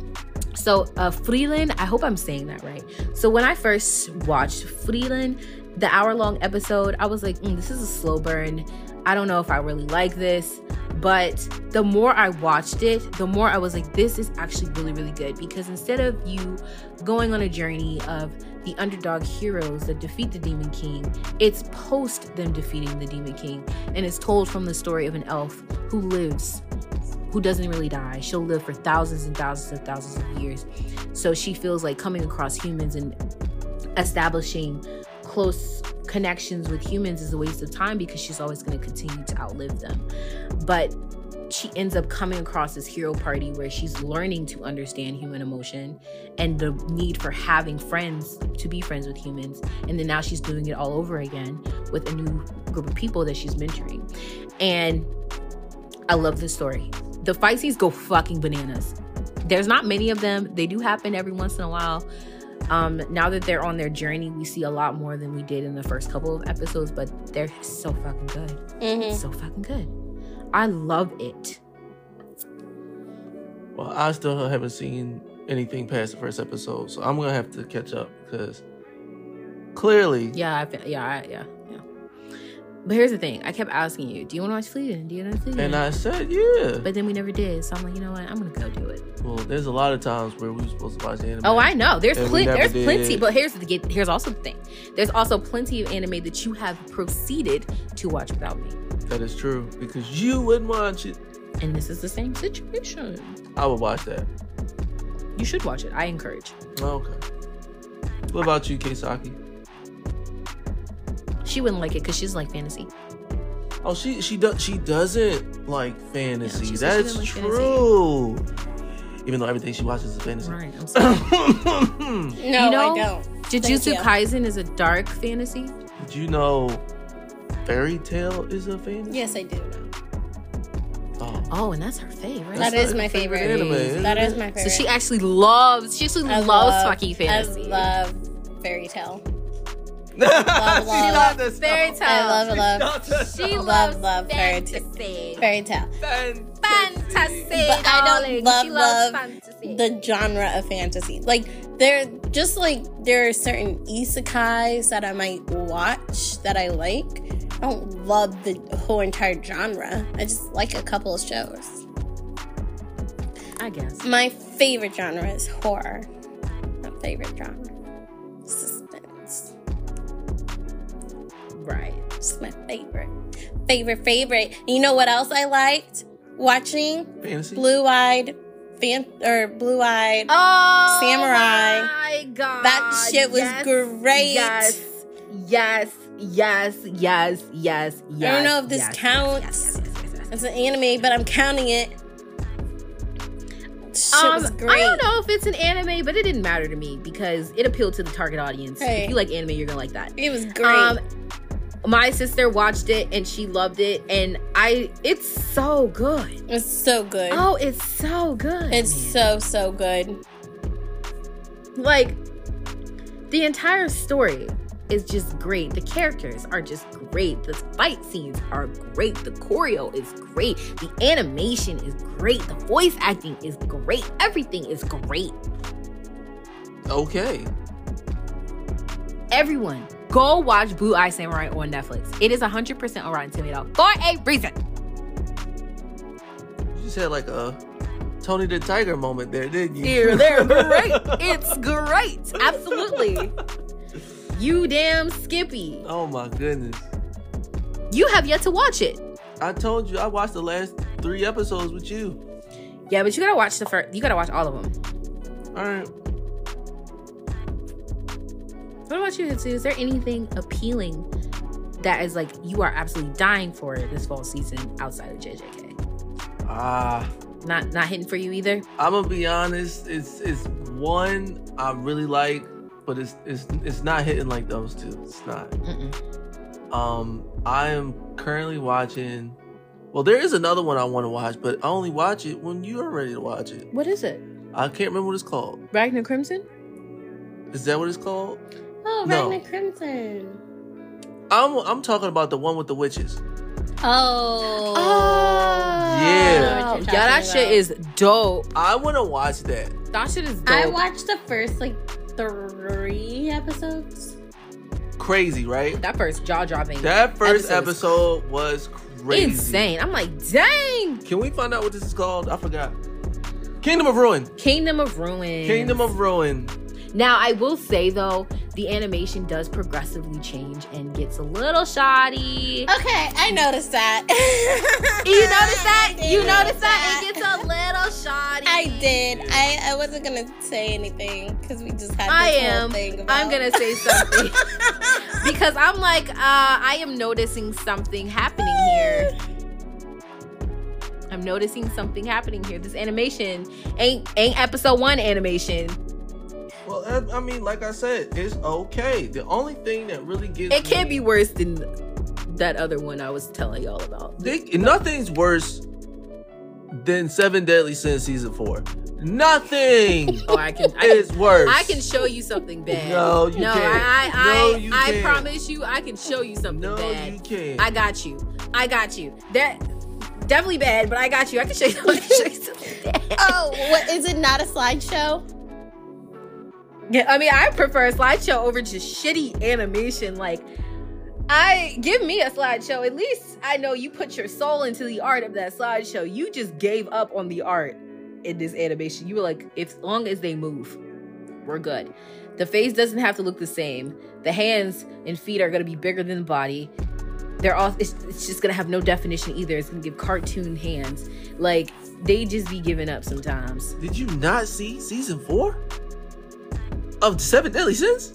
So, uh, Frieren, I hope I'm saying that right. So, when I first watched Frieren, the hour long episode, I was like, mm, this is a slow burn. I don't know if I really like this, But the more I watched it, the more I was like, this is actually really, really good. Because instead of you going on a journey of the underdog heroes that defeat the Demon King, it's post them defeating the Demon King. And it's told from the story of an elf who lives, who doesn't really die. She'll live for thousands and thousands and thousands of years. So she feels like coming across humans and establishing close connections with humans is a waste of time because she's always going to continue to outlive them. But she ends up coming across this hero party where she's learning to understand human emotion and the need for having friends to be friends with humans. And then now she's doing it all over again with a new group of people that she's mentoring. And I love this story. The fight go fucking bananas. There's not many of them. They do happen every once in a while. Um, now that they're on their journey, we see a lot more than we did in the first couple of episodes, but they're so fucking good. Mhm. So fucking good. I love it. Well, I still haven't seen anything past the first episode, so I'm gonna have to catch up because clearly, Yeah, I, fe- yeah, I, yeah, yeah. But here's the thing: I kept asking you, "Do you want to watch Fleeting? Do you want to watch Fleeting?" and I said, yeah. but then we never did. So I'm like, you know what? I'm gonna go do it. Well, there's a lot of times where we were supposed to watch the anime. Oh, I know. There's plenty. There's plenty. But here's the get. Here's also the thing. There's also plenty of anime that you have proceeded to watch without me, That is true because you wouldn't watch it. and this is the same situation. I would watch that. You should watch it. I encourage. Okay. What about you, Keisaki? She wouldn't like it because she's like fantasy. Oh, she she does she doesn't like fantasy. she said she That's didn't like fantasy. true. Even though everything she watches is fantasy. Right. I'm sorry. No, You know- I don't. Jujutsu you. Kaisen is a dark fantasy. Did you know Fairy Tail is a fantasy? Yes, I do. Oh. Oh, and that's her favorite. That That's is my favorite. anime, That is it? my So favorite. she actually loves. She actually I loves love- fucking fantasy. I love Fairy Tail. She love. loves Fairy stuff. tale. I love, love Loves this She loves love fairy tale. fantasy. fairy tale. fantasy. But I don't love- she loves love fantasy. The genre of fantasy, like there, just like there are certain isekais that I might watch that I like. I don't love the whole entire genre. I just like a couple of shows. I guess. My favorite genre is horror. My favorite genre, Right. It's my favorite, favorite, favorite. And you know what else I liked watching? Fantasy? Blue Eyed, fan or Blue Eyed. Oh, Samurai. My God, That shit was Yes, great. Yes, yes, yes, yes, yes, yes. I don't know if this yes, counts. Yes, yes, yes, yes, yes. It's an anime, but I'm counting it. Shit Um, was I don't know if it's an anime, but it didn't matter to me because it appealed to the target audience. Hey. If you like anime, you're gonna like that. It was great. Um, my sister watched it and she loved it, and I. It's so good. it's so good. Oh, it's so good. it's man. so so good. like the entire story is just great. The characters are just great. The fight scenes are great. The choreo is great. The animation is great. The voice acting is great. Everything is great. Okay. Everyone, go watch Blue Eye Samurai on Netflix. It is 100% on Rotten Tomato for a reason. You just had like a Tony the Tiger moment there, didn't you? Here, they're great. It's great. Absolutely. You damn Skippy. oh my goodness. You have yet to watch it. I told you I watched the last three episodes with you. Yeah, but you gotta watch the first. You gotta watch all of them. All right. What about you, Hitsu? Is there anything appealing that is like you are absolutely dying for this fall season outside of JJK? Ah, Not not hitting for you either. I'm gonna be honest. It's it's one I really like, but it's it's it's not hitting like those two. It's not. Mm-mm. Um, I am currently watching. Well, there is another one I want to watch, but I only watch it when you are ready to watch it. What is it? I can't remember what it's called. Ragna Crimson? Is that what it's called? Oh, No. Ragna Crimson. I'm I'm talking about the one with the witches. Oh. oh. Yeah. what yeah, that talking shit is dope. I want to watch that. That shit is dope. I watched the first like three episodes. Crazy, right? that first jaw dropping. That first Episode episode was crazy. insane. I'm like, dang. Can we find out what this is called? I forgot. Kingdom of Ruin. Kingdom of Ruin. Kingdom of Ruin. Now, I will say though, the animation does progressively change and gets a little shoddy. Okay, I noticed that. You noticed that? You notice notice that? It gets a little shoddy. I did. I, I wasn't gonna say anything because we just had this I whole am. thing about. I'm gonna say something because I'm like, uh, I am noticing something happening here. I'm noticing something happening here. This animation ain't ain't episode one animation. Well, I, I mean, like I said, it's okay. The only thing that really gives It can't me- be worse than that other one I was telling y'all about. They, nothing's worse than Seven Deadly Sins season four. Nothing Oh, I can. I can worse. I can show you something bad. No, you no, can't. I, I, No, you I can't. promise you, I can show you something bad. No, bad. you can't. I got you. I got you. That definitely bad, but I got you. I can show you. I can show you something bad. Oh, what is it? Not a slideshow? Yeah, I mean, I prefer a slideshow over just shitty animation. Like, I give me a slideshow. At least I know you put your soul into the art of that slideshow. You just gave up on the art in this animation. You were like, if, as long as they move, we're good. The face doesn't have to look the same. The hands and feet are going to be bigger than the body. They're all. It's, it's just gonna have no definition either. It's gonna give cartoon hands. Like they just be giving up sometimes. Did you not see season four of Seven Deadly Sins?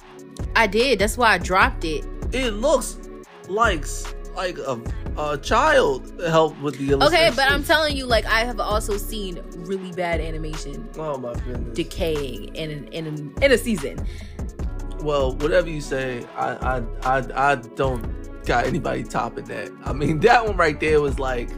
I did. That's why I dropped it. It looks like like a, a child helped with the Okay, but I'm telling you, like I have also seen really bad animation Oh my goodness. decaying in an, in a, in a season. well, whatever you say, I I I, I don't got anybody topping that. I mean, that one right there was like,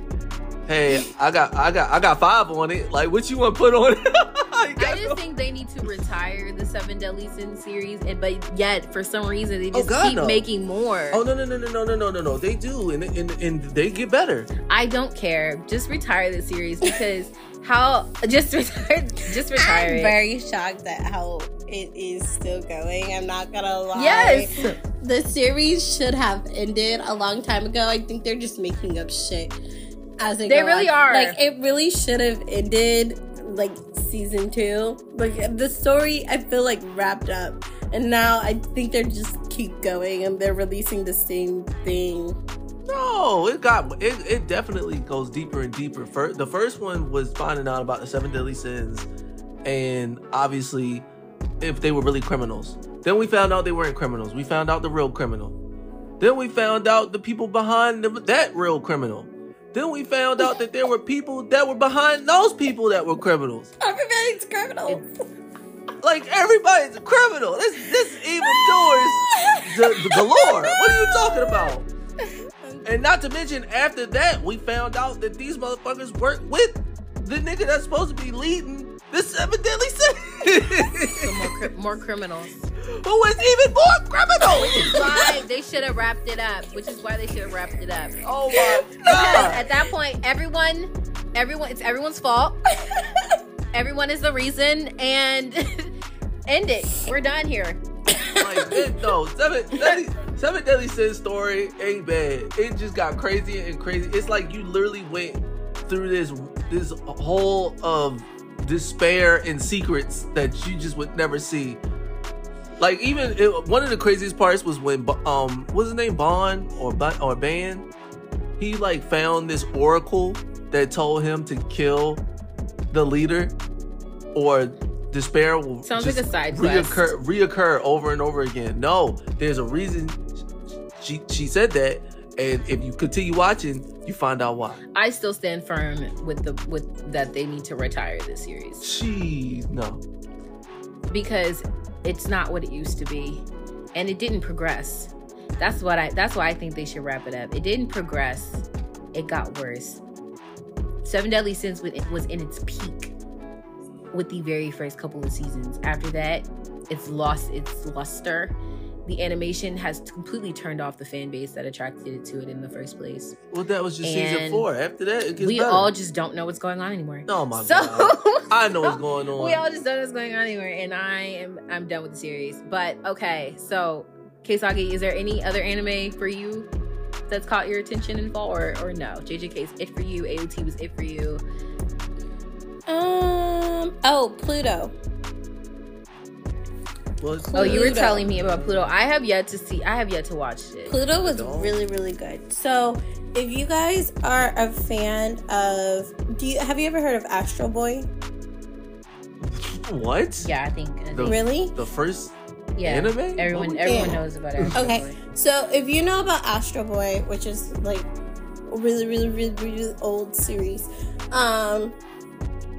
hey, I got I got I got five on it. Like, what you want to put on it? I just no- think they need to retire the Seven Deadly Sins series, and but yet for some reason they Oh, just God, keep no. making more. Oh no no no no no no no no no! They do, and and and they get better. I don't care. Just retire the series because how just retire just retire I'm it. very shocked at how it is still going. I'm not gonna lie. yes. The series should have ended a long time ago. I think they're just making up shit as they They go really on. are. Like it really should have ended like season two. Like the story, I feel like wrapped up, and now I think they're just keep going and they're releasing the same thing. No, it got it. It definitely goes deeper and deeper. First, the first one was finding out about the seven deadly sins, and obviously, if they were really criminals. Then we found out they weren't criminals. We found out the real criminal. Then we found out the people behind the, that real criminal. Then we found out that there were people that were behind those people that were criminals. Everybody's criminals. Like everybody's a criminal. This this evil doers the, the galore. What are you talking about? And not to mention, after that, we found out that these motherfuckers work with the nigga that's supposed to be leading the seven deadly sins. Some more, cri- more criminals. Who is even more criminal? Why they should have wrapped it up, which is why they should have wrapped it up. oh my Because uh, at that point, everyone, everyone, it's everyone's fault. Everyone is the reason, and end it. We're done here. Like, it, no, seven deadly, seven deadly sins story ain't bad. It just got crazier and crazy. It's like you literally went through this this hole of despair and secrets that you just would never see. Like even it, one of the craziest parts was when um what's his name Bond or or Ban, he like found this oracle that told him to kill the leader or despair will Sounds like a side quest. reoccur reoccur over and over again. No, there's a reason she she said that, and if you continue watching, you find out why. I still stand firm with the with that they need to retire this series She no. because it's not what it used to be, and it didn't progress. That's what I. That's why I think they should wrap it up. It didn't progress. It got worse. Seven Deadly Sins was in its peak with the very first couple of seasons. After that, it's lost its luster. The animation has completely turned off the fan base that attracted it to it in the first place. Well, that was just season four. After that, it gets we better. all just don't know what's going on anymore. oh my so god, I know what's going on. we all just don't know what's going on anymore, and I am I'm done with the series. But okay, so Keisaki, is there any other anime for you that's caught your attention in fall, or or no? JJK is it for you. AOT was it for you. Um. Oh, Pluto. Was Oh, you were telling me about Pluto. I have yet to see. I have yet to watch it. Pluto was Don't. really, really good. So, if you guys are a fan of, do you have you ever heard of Astro Boy? what? Yeah, I think. The- Really? The first yeah. anime? Everyone, Oh, everyone Yeah. knows about it. Okay, so if you know about Astro Boy, which is like really, really, really, really old series, um,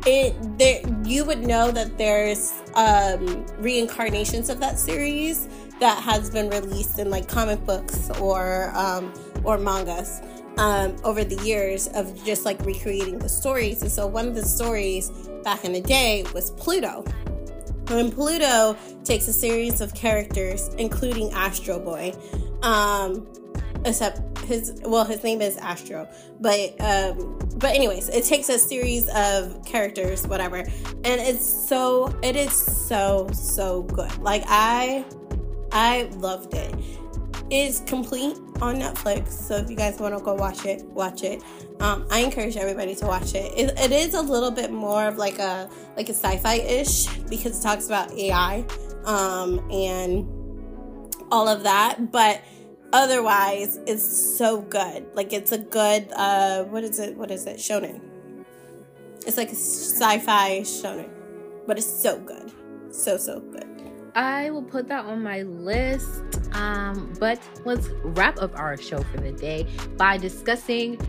it there you would know that there's um reincarnations of that series that has been released in like comic books or um or mangas um over the years of just like recreating the stories and so one of the stories back in the day was pluto and Pluto takes a series of characters, including Astro Boy. Um, except his well, his name is Astro, but um, but anyways, it takes a series of characters, whatever, and it's so it is so so good. Like I I loved it. It's complete on Netflix, so if you guys want to go watch it, watch it. Um, I encourage everybody to watch it. it. It is a little bit more of like a like a sci-fi ish because it talks about AI um, and all of that, but otherwise it's so good. Like it's a good uh, what is it? What is it? Shonen. It's like a sci-fi shonen, but it's so good, so so good. I will put that on my list. Um, but let's wrap up our show for the day by discussing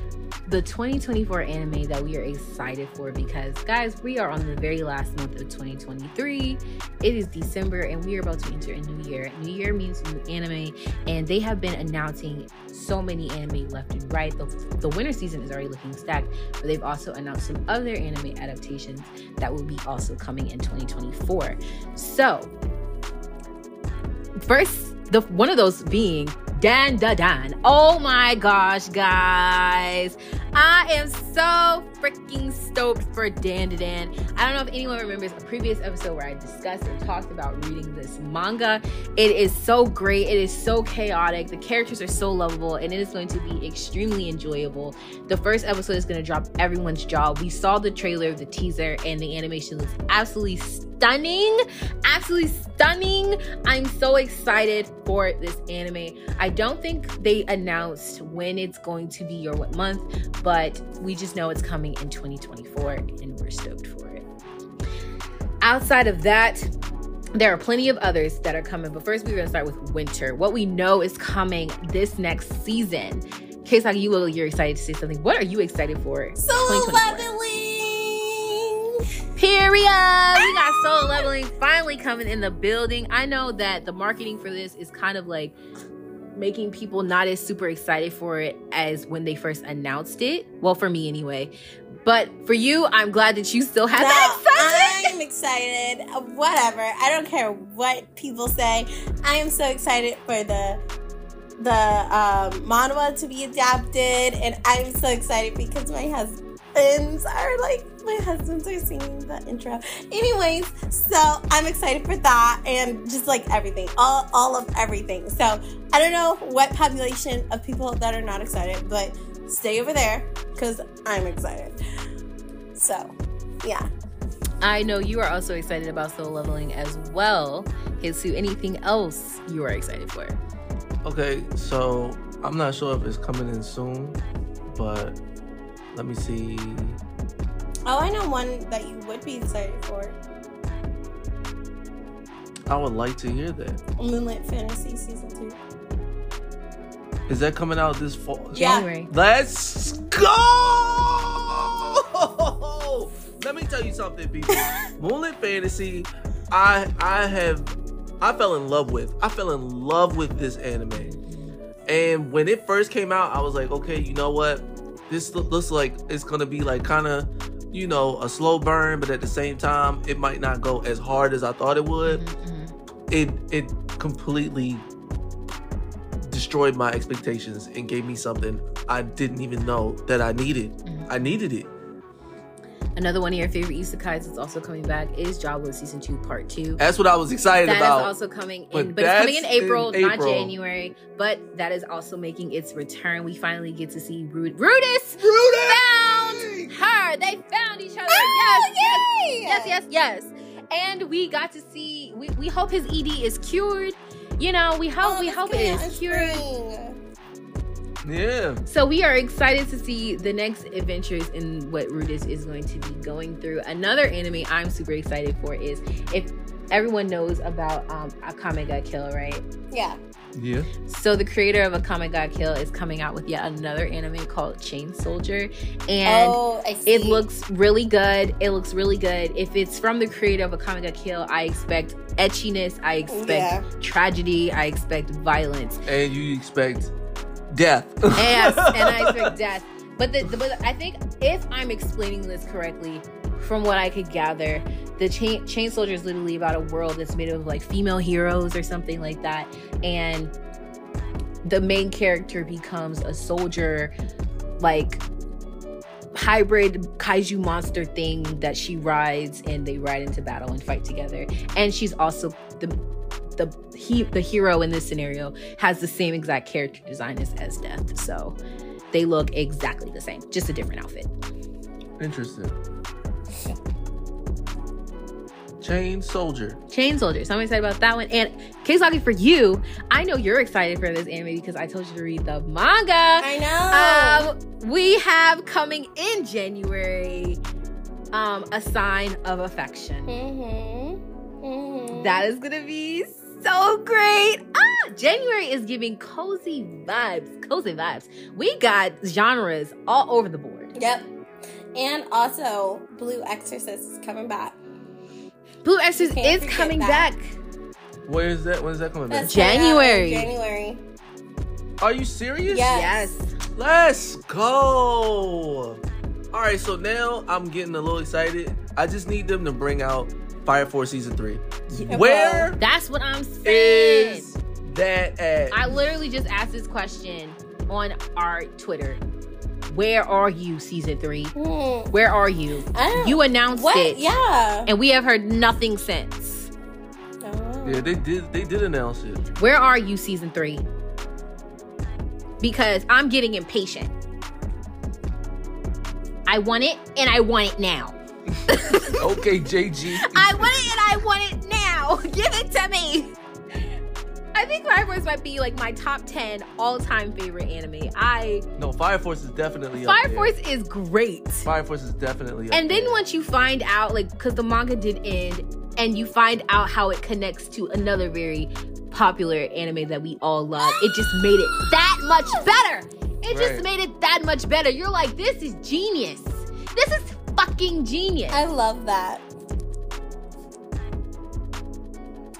the 2024 anime that we are excited for because guys, we are on the very last month of 2023. It is December and we are about to enter a new year. New year means new anime, and they have been announcing so many anime left and right. The, the winter season is already looking stacked, but they've also announced some other anime adaptations that will be also coming in 2024. So first the one of those being Dan Da Dan. Oh my gosh, guys. I am so freaking stoked for Dan Da Dan. I don't know if anyone remembers a previous episode where I discussed and talked about reading this manga. It is so great. It is so chaotic. The characters are so lovable and it is going to be extremely enjoyable. The first episode is going to drop everyone's jaw. We saw the trailer, the teaser, and the animation looks absolutely stunning. Absolutely stunning. I'm so excited for this anime. I don't think they announced when it's going to be or what month, but we just know it's coming in 2024 and we're stoked for it. Outside of that, there are plenty of others that are coming, but first we're going to start with winter. What we know is coming this next season. Keisaki, you you're excited to say something. What are you excited for? Solo leveling. Period. We got ah! solo leveling finally coming in the building. I know that the marketing for this is kind of like making people not as super excited for it as when they first announced it. Well, for me anyway. But for you, I'm glad that you still have that excited. I'm excited. Whatever. I don't care what people say. I am so excited for the the um, manhwa to be adapted, and I'm so excited because my husbands are like my husbands are singing the intro. Anyways, so I'm excited for that and just like everything, all all of everything. So I don't know what population of people that are not excited, but stay over there because I'm excited. So yeah. I know you are also excited about solo leveling as well. Hitsu, anything else you are excited for? Okay, so I'm not sure if it's coming in soon, but let me see. Oh, I know one that you would be excited for. I would like to hear that. Moonlit Fantasy Season 2. Is that coming out this fall? Yeah. January. Let's go! Let me tell you something, people. Moonlit Fantasy, I I have I fell in love with. I fell in love with this anime. And when it first came out, I was like, okay, you know what? This looks like it's gonna be like kind of, you know, a slow burn, but at the same time, it might not go as hard as I thought it would. Mhm. It it completely destroyed my expectations and gave me something I didn't even know that I needed. Mhm. I needed it. Another one of your favorite isekais that's also coming back is Jobless season two, part two. That's what I was excited That about. That is also coming But in, but it's coming in that's in April, not January. But that is also making its return. We finally get to see Rud- Rudeus Rudy! Found her. They found each other. Oh, yes, yes, yay! yes, yes, yes. And we got to see. We, we hope his ED is cured. You know, we hope Oh, we hope it is coming out in is cured. Yeah. So we are excited to see the next adventures in what Rudeus is going to be going through. Another anime I'm super excited for is if everyone knows about um Akame ga Kill, right? Yeah. Yeah. So the creator of A Akame ga Kill is coming out with yet another anime called Chain Soldier, and oh, I see. it looks really good. It looks really good. If it's from the creator of A Akame ga Kill, I expect etchiness. I expect Yeah. tragedy. I expect violence. And you expect death. Yes, and I expect death. But the, the but I think if I'm explaining this correctly, from what I could gather, the chain, chain soldier is literally about a world that's made of like female heroes or something like that, and the main character becomes a soldier, like hybrid kaiju monster thing that she rides, and they ride into battle and fight together. And she's also the the he the hero in this scenario has the same exact character design as, as Death. So they look exactly the same, just a different outfit. Interesting. Chain Soldier. Chain Soldier. So I'm excited about that one. And Case Hockey for you, I know you're excited for this anime because I told you to read the manga. I know. Um, we have coming in January um a sign of affection. mm-hmm. Mm-hmm. That is gonna be so great. Ah, January is giving cozy vibes. Cozy vibes. We got genres all over the board. Yep. And also, Blue Exorcist is coming back. Blue Exorcist is coming that. back. Where is that? When is that coming back? That's coming out January. January. Are you serious? Yes. Yes. Let's go. All right, so now I'm getting a little excited. I just need them to bring out Fire Force season three. Yeah, Where That's what I'm saying. is that at? I literally just asked this question on our Twitter. Where are you, season three? Hmm. Where are you? I don't. You announced what? it, Yeah. and we have heard nothing since. Oh. yeah, they did. They did announce it. Where are you, season three? Because I'm getting impatient. I want it, and I want it now. Okay, JG. I want it, and I want it now. Give it to me. I think Fire Force might be like my top 10 all time favorite anime. I no, Fire Force is definitely Fire there. Force is great. Fire Force is definitely up And then there. once you find out, like, because the manga did end, and you find out how it connects to another very popular anime that we all love, it just made it that much better. It just made it that much better. You're like, this is genius. This is fucking genius. I love that.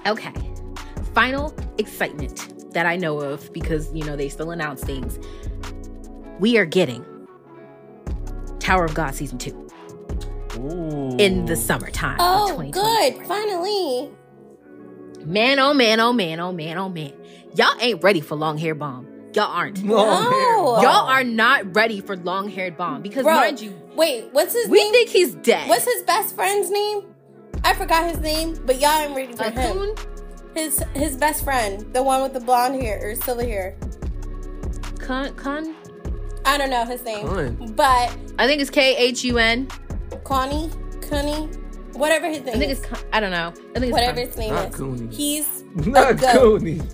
Okay. Final excitement that I know of because, you know, they still announce things. We are getting Tower of God season two Ooh. in the summertime. Oh, 2024. good. Finally. Man, oh man, oh man, oh man, oh man. Y'all ain't ready for long hair Bam. Y'all aren't. No. Y'all are not ready for long haired Bam because Bro, mind you, Wait, what's his we name? think he's dead. what's his best friend's name? I forgot his name, but y'all ain't ready for a him. Coon? His his best friend, the one with the blonde hair or silver hair. Khun, kun? I don't know his name, Khun. but I think it's K H U N. Connie, Connie, whatever his name I think is, it's Khun. I don't know. I think it's whatever Khun. his name Not is. Cooney. He's Not goat. Coney.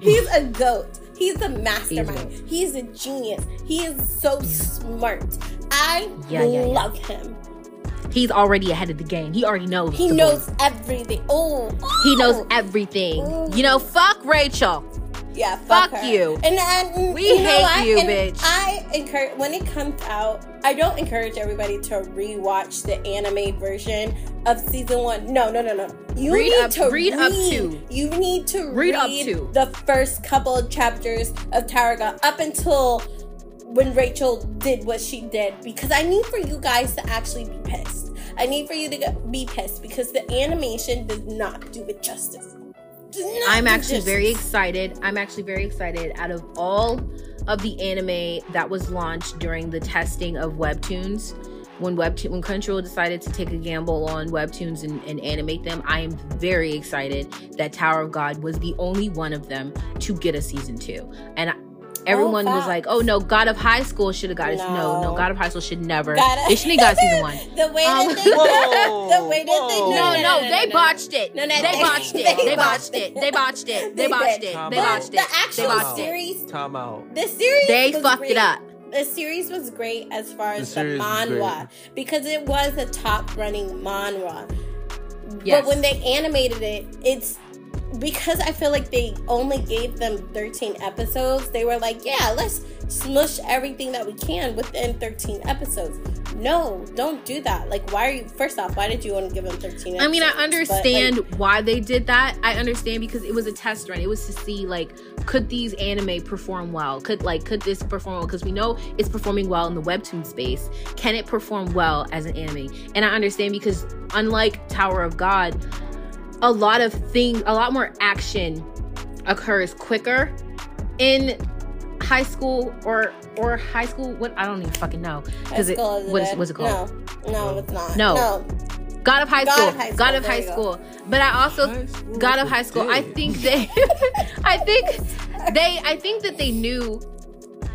He's a goat. He's a mastermind. goat. He's a genius. He is so smart. I Yeah, yeah, yeah. love him. He's already ahead of the game. He already knows. He knows everything. Oh, He knows everything. Ooh. You know, fuck Rachel. Yeah, fuck, Fuck you. And, and We you know hate what? you, And bitch. I encourage when it comes out. I don't encourage everybody to rewatch the anime version of season one. No, no, no, no. You Read need up- to read up to. You need to Read read, up to. the first couple of chapters of Tower of God up until when Rachel did what she did because I need for you guys to actually be pissed. I need for you to get- be pissed because the animation does not do it justice. I'm actually justice. very excited. I'm actually very excited. Out of all of the anime that was launched during the testing of webtoons when webtoon when crunchyroll decided to take a gamble on webtoons and, and animate them i am very excited that tower of god was the only one of them to get a season two and I, everyone was like oh no god of high school should have got it no no No. god of high school should never Gotta- they shouldn't have got season one The way Um, that they Whoa, the way that they whoa. no, no, no, they no, botched it. No, no, they they- botched it. they They botched botched it. it. They botched it. They They botched it. They botched The it. They actual botched series, Time out. the series, They was fucked great. it up. The series was great as far as the, series was manhwa because it was a top running manhwa. Yes. But when they animated it, it's because I feel like they only gave them 13 episodes. They were like, yeah, let's smush everything that we can within 13 episodes. No, don't do that. Like, why are you? First off, why did you want to give them 13? I mean, I episodes? But, like, understand why they did that. I understand because it was a test run. It was to see like could these anime perform well? Could like could this perform well? Because we know it's performing well in the webtoon space. Can it perform well as an anime? And I understand because unlike Tower of God, a lot of things, a lot more action occurs quicker in high school or or high school. What I don't even fucking know High because it School of the what is what's it called? No, no, it's not. No. no. God of High God School. of High School, God of High you go. School. But I also God of of High School. I think they I think they I think that they knew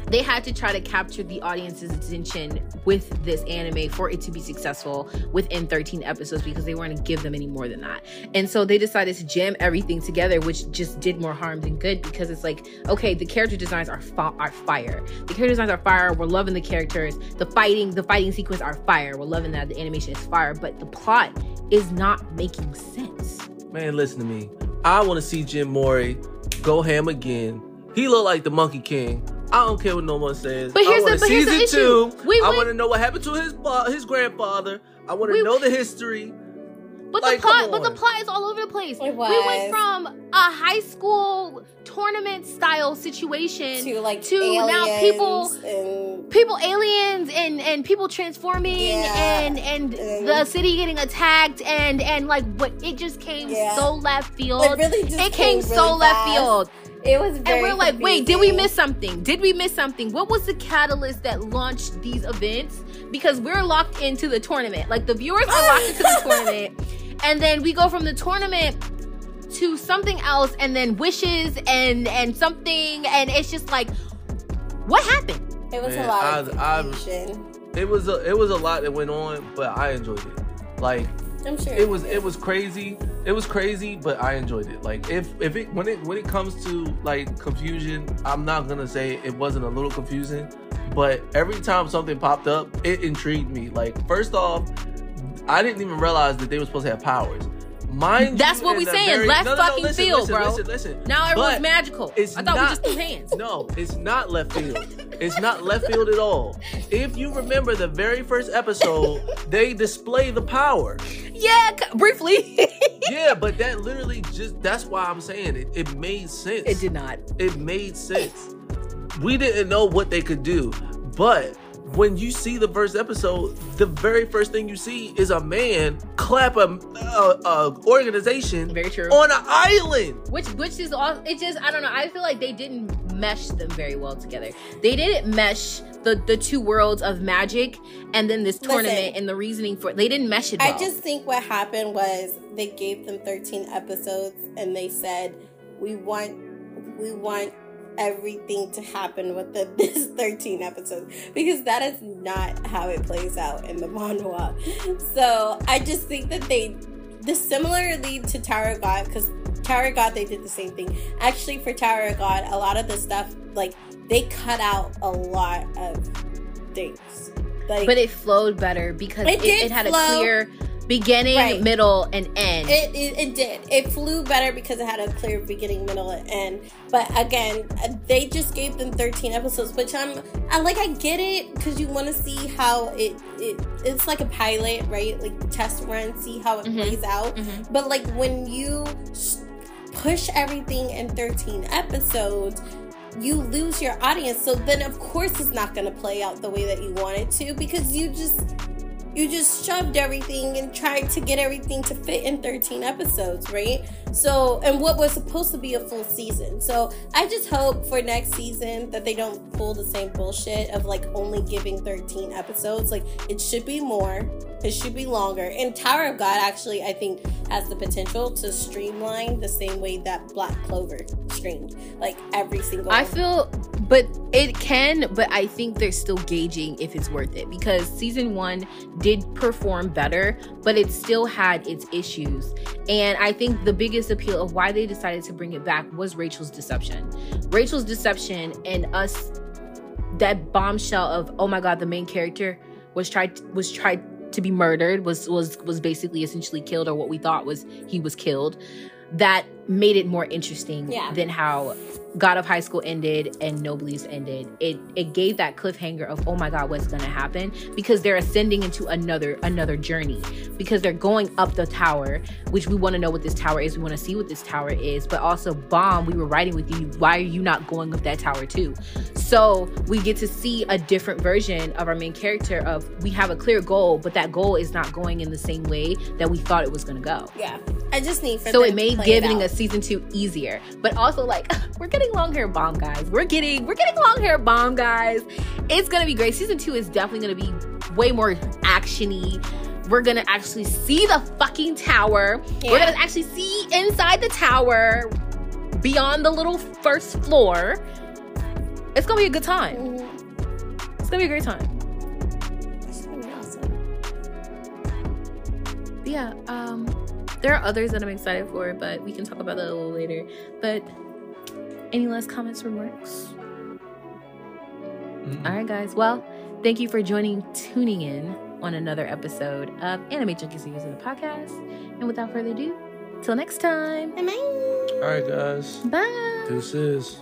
they had to try to capture the audience's attention with this anime for it to be successful within 13 episodes because they weren't going to give them any more than that. And so they decided to jam everything together which just did more harm than good because it's like okay, the character designs are fi- are fire. The character designs are fire. We're loving the characters. The fighting, the fighting sequence are fire. We're loving that the animation is fire, but the plot is not making sense. Man, listen to me. I want to see Jin Mori go ham again. He look like the Monkey King. I don't care what no one says. But here's I want the- but here's the issue. two. We I want to know what happened to his his grandfather. I want to know the history. But Like, the plot, but the plot is all over the place. It We went from a high school tournament style situation To like to now people and people aliens and and people transforming Yeah. and and And- the mm. city getting attacked and and like what it just came Yeah. so left field. it really just it came, so really left fast. field. It was very And we're like, wait, did we miss something? Did we miss something? What was the catalyst that launched these events? Because we're locked into the tournament. Like the viewers are locked into the tournament. And then we go from the tournament to something else and then wishes and and something and it's just like what happened? It was Man, a lot of I- I- It was a it was a lot that went on, but I enjoyed it. Like I'm sure it was it was crazy. It was crazy, but I enjoyed it. Like if if it when it when it comes to like confusion, I'm not gonna say it wasn't a little confusing, but every time something popped up, it intrigued me. Like first off, I didn't even realize that they were supposed to have powers. Mind That's what we saying, very- left no, no, no, fucking listen, field, listen, bro. Listen, listen. Now everyone's But magical. it's I thought we not- just threw hands. No, it's not left field. It's not left field at all. If you remember the very first episode, they display the power. Yeah, briefly. Yeah, but that literally just that's why I'm saying it. It made sense. it did not. It made sense. We didn't know what they could do, but when you see the first episode, the very first thing you see is a man clap a, a, a organization Very true. on an island. which which is all it just i don't know i feel like they didn't mesh them very well together they didn't mesh the the two worlds of magic and then this tournament Listen. and the reasoning for it they didn't mesh it well. I just think what happened was they gave them 13 episodes and they said we want we want everything to happen within this 13 episodes because that is not how it plays out in the manhwa. So I just think that they the similarly to Tower of God because Tower of God they did the same thing. Actually, for Tower of God, a lot of the stuff like they cut out a lot of things. Like, but it flowed better because It it, it had flow. a clear beginning Right. middle and end It, it, it did. It flew better because it had a clear beginning, middle, and end. But again, they just gave them 13 episodes, which I'm, I like. I get it because you want to see how it, it, it's like a pilot, right? Like test run, see how it Mhm. plays out. Mhm. But like when you push everything in 13 episodes. You lose your audience, so then of course it's not going to play out the way that you want it to because you just you just shoved everything and tried to get everything to fit in 13 episodes, right? So, and what was supposed to be a full season. So, I just hope for next season that they don't pull the same bullshit of like only giving 13 episodes. Like, it should be more, it should be longer. And Tower of God actually, I think, has the potential to streamline the same way that Black Clover streamed. Like, every single I feel, but it can, but I think they're still gauging if it's worth it because season one did perform better, but it still had its issues. And I think the biggest appeal of why they decided to bring it back was Rachel's deception. Rachel's deception and us that bombshell of oh my god, the main character was tried was tried to be murdered, was was was basically essentially killed, or what we thought was he was killed. That made it more interesting Yeah. than how God of High School ended and Noblesse ended. It it gave that cliffhanger of oh my god, what's gonna happen? Because they're ascending into another another journey. Because they're going up the tower, which we want to know what this tower is. We want to see what this tower is. But also, Bam. We were writing with you. Why are you not going up that tower too? So we get to see a different version of our main character. Of we have a clear goal, but that goal is not going in the same way that we thought it was gonna go. yeah. I just need for So it made giving out. a season two easier, but also like we're getting long hair Bam guys. We're getting we're getting long hair Bam guys. It's gonna be great. Season two is definitely gonna be way more actiony. We're gonna actually see the fucking tower. We're gonna actually see inside the tower, beyond the little first floor. It's gonna be a good time. Mhm. It's gonna be a great time. It's gonna be awesome. Yeah, um, there are others that I'm excited for, but we can talk about that a little later. But any last comments, remarks? Mm-mm. All right, guys. Well, thank you for joining, tuning in on another episode of Anime Junkies Series of the podcast. And without further ado, till next time. Bye. All right, guys. Bye. Deuces.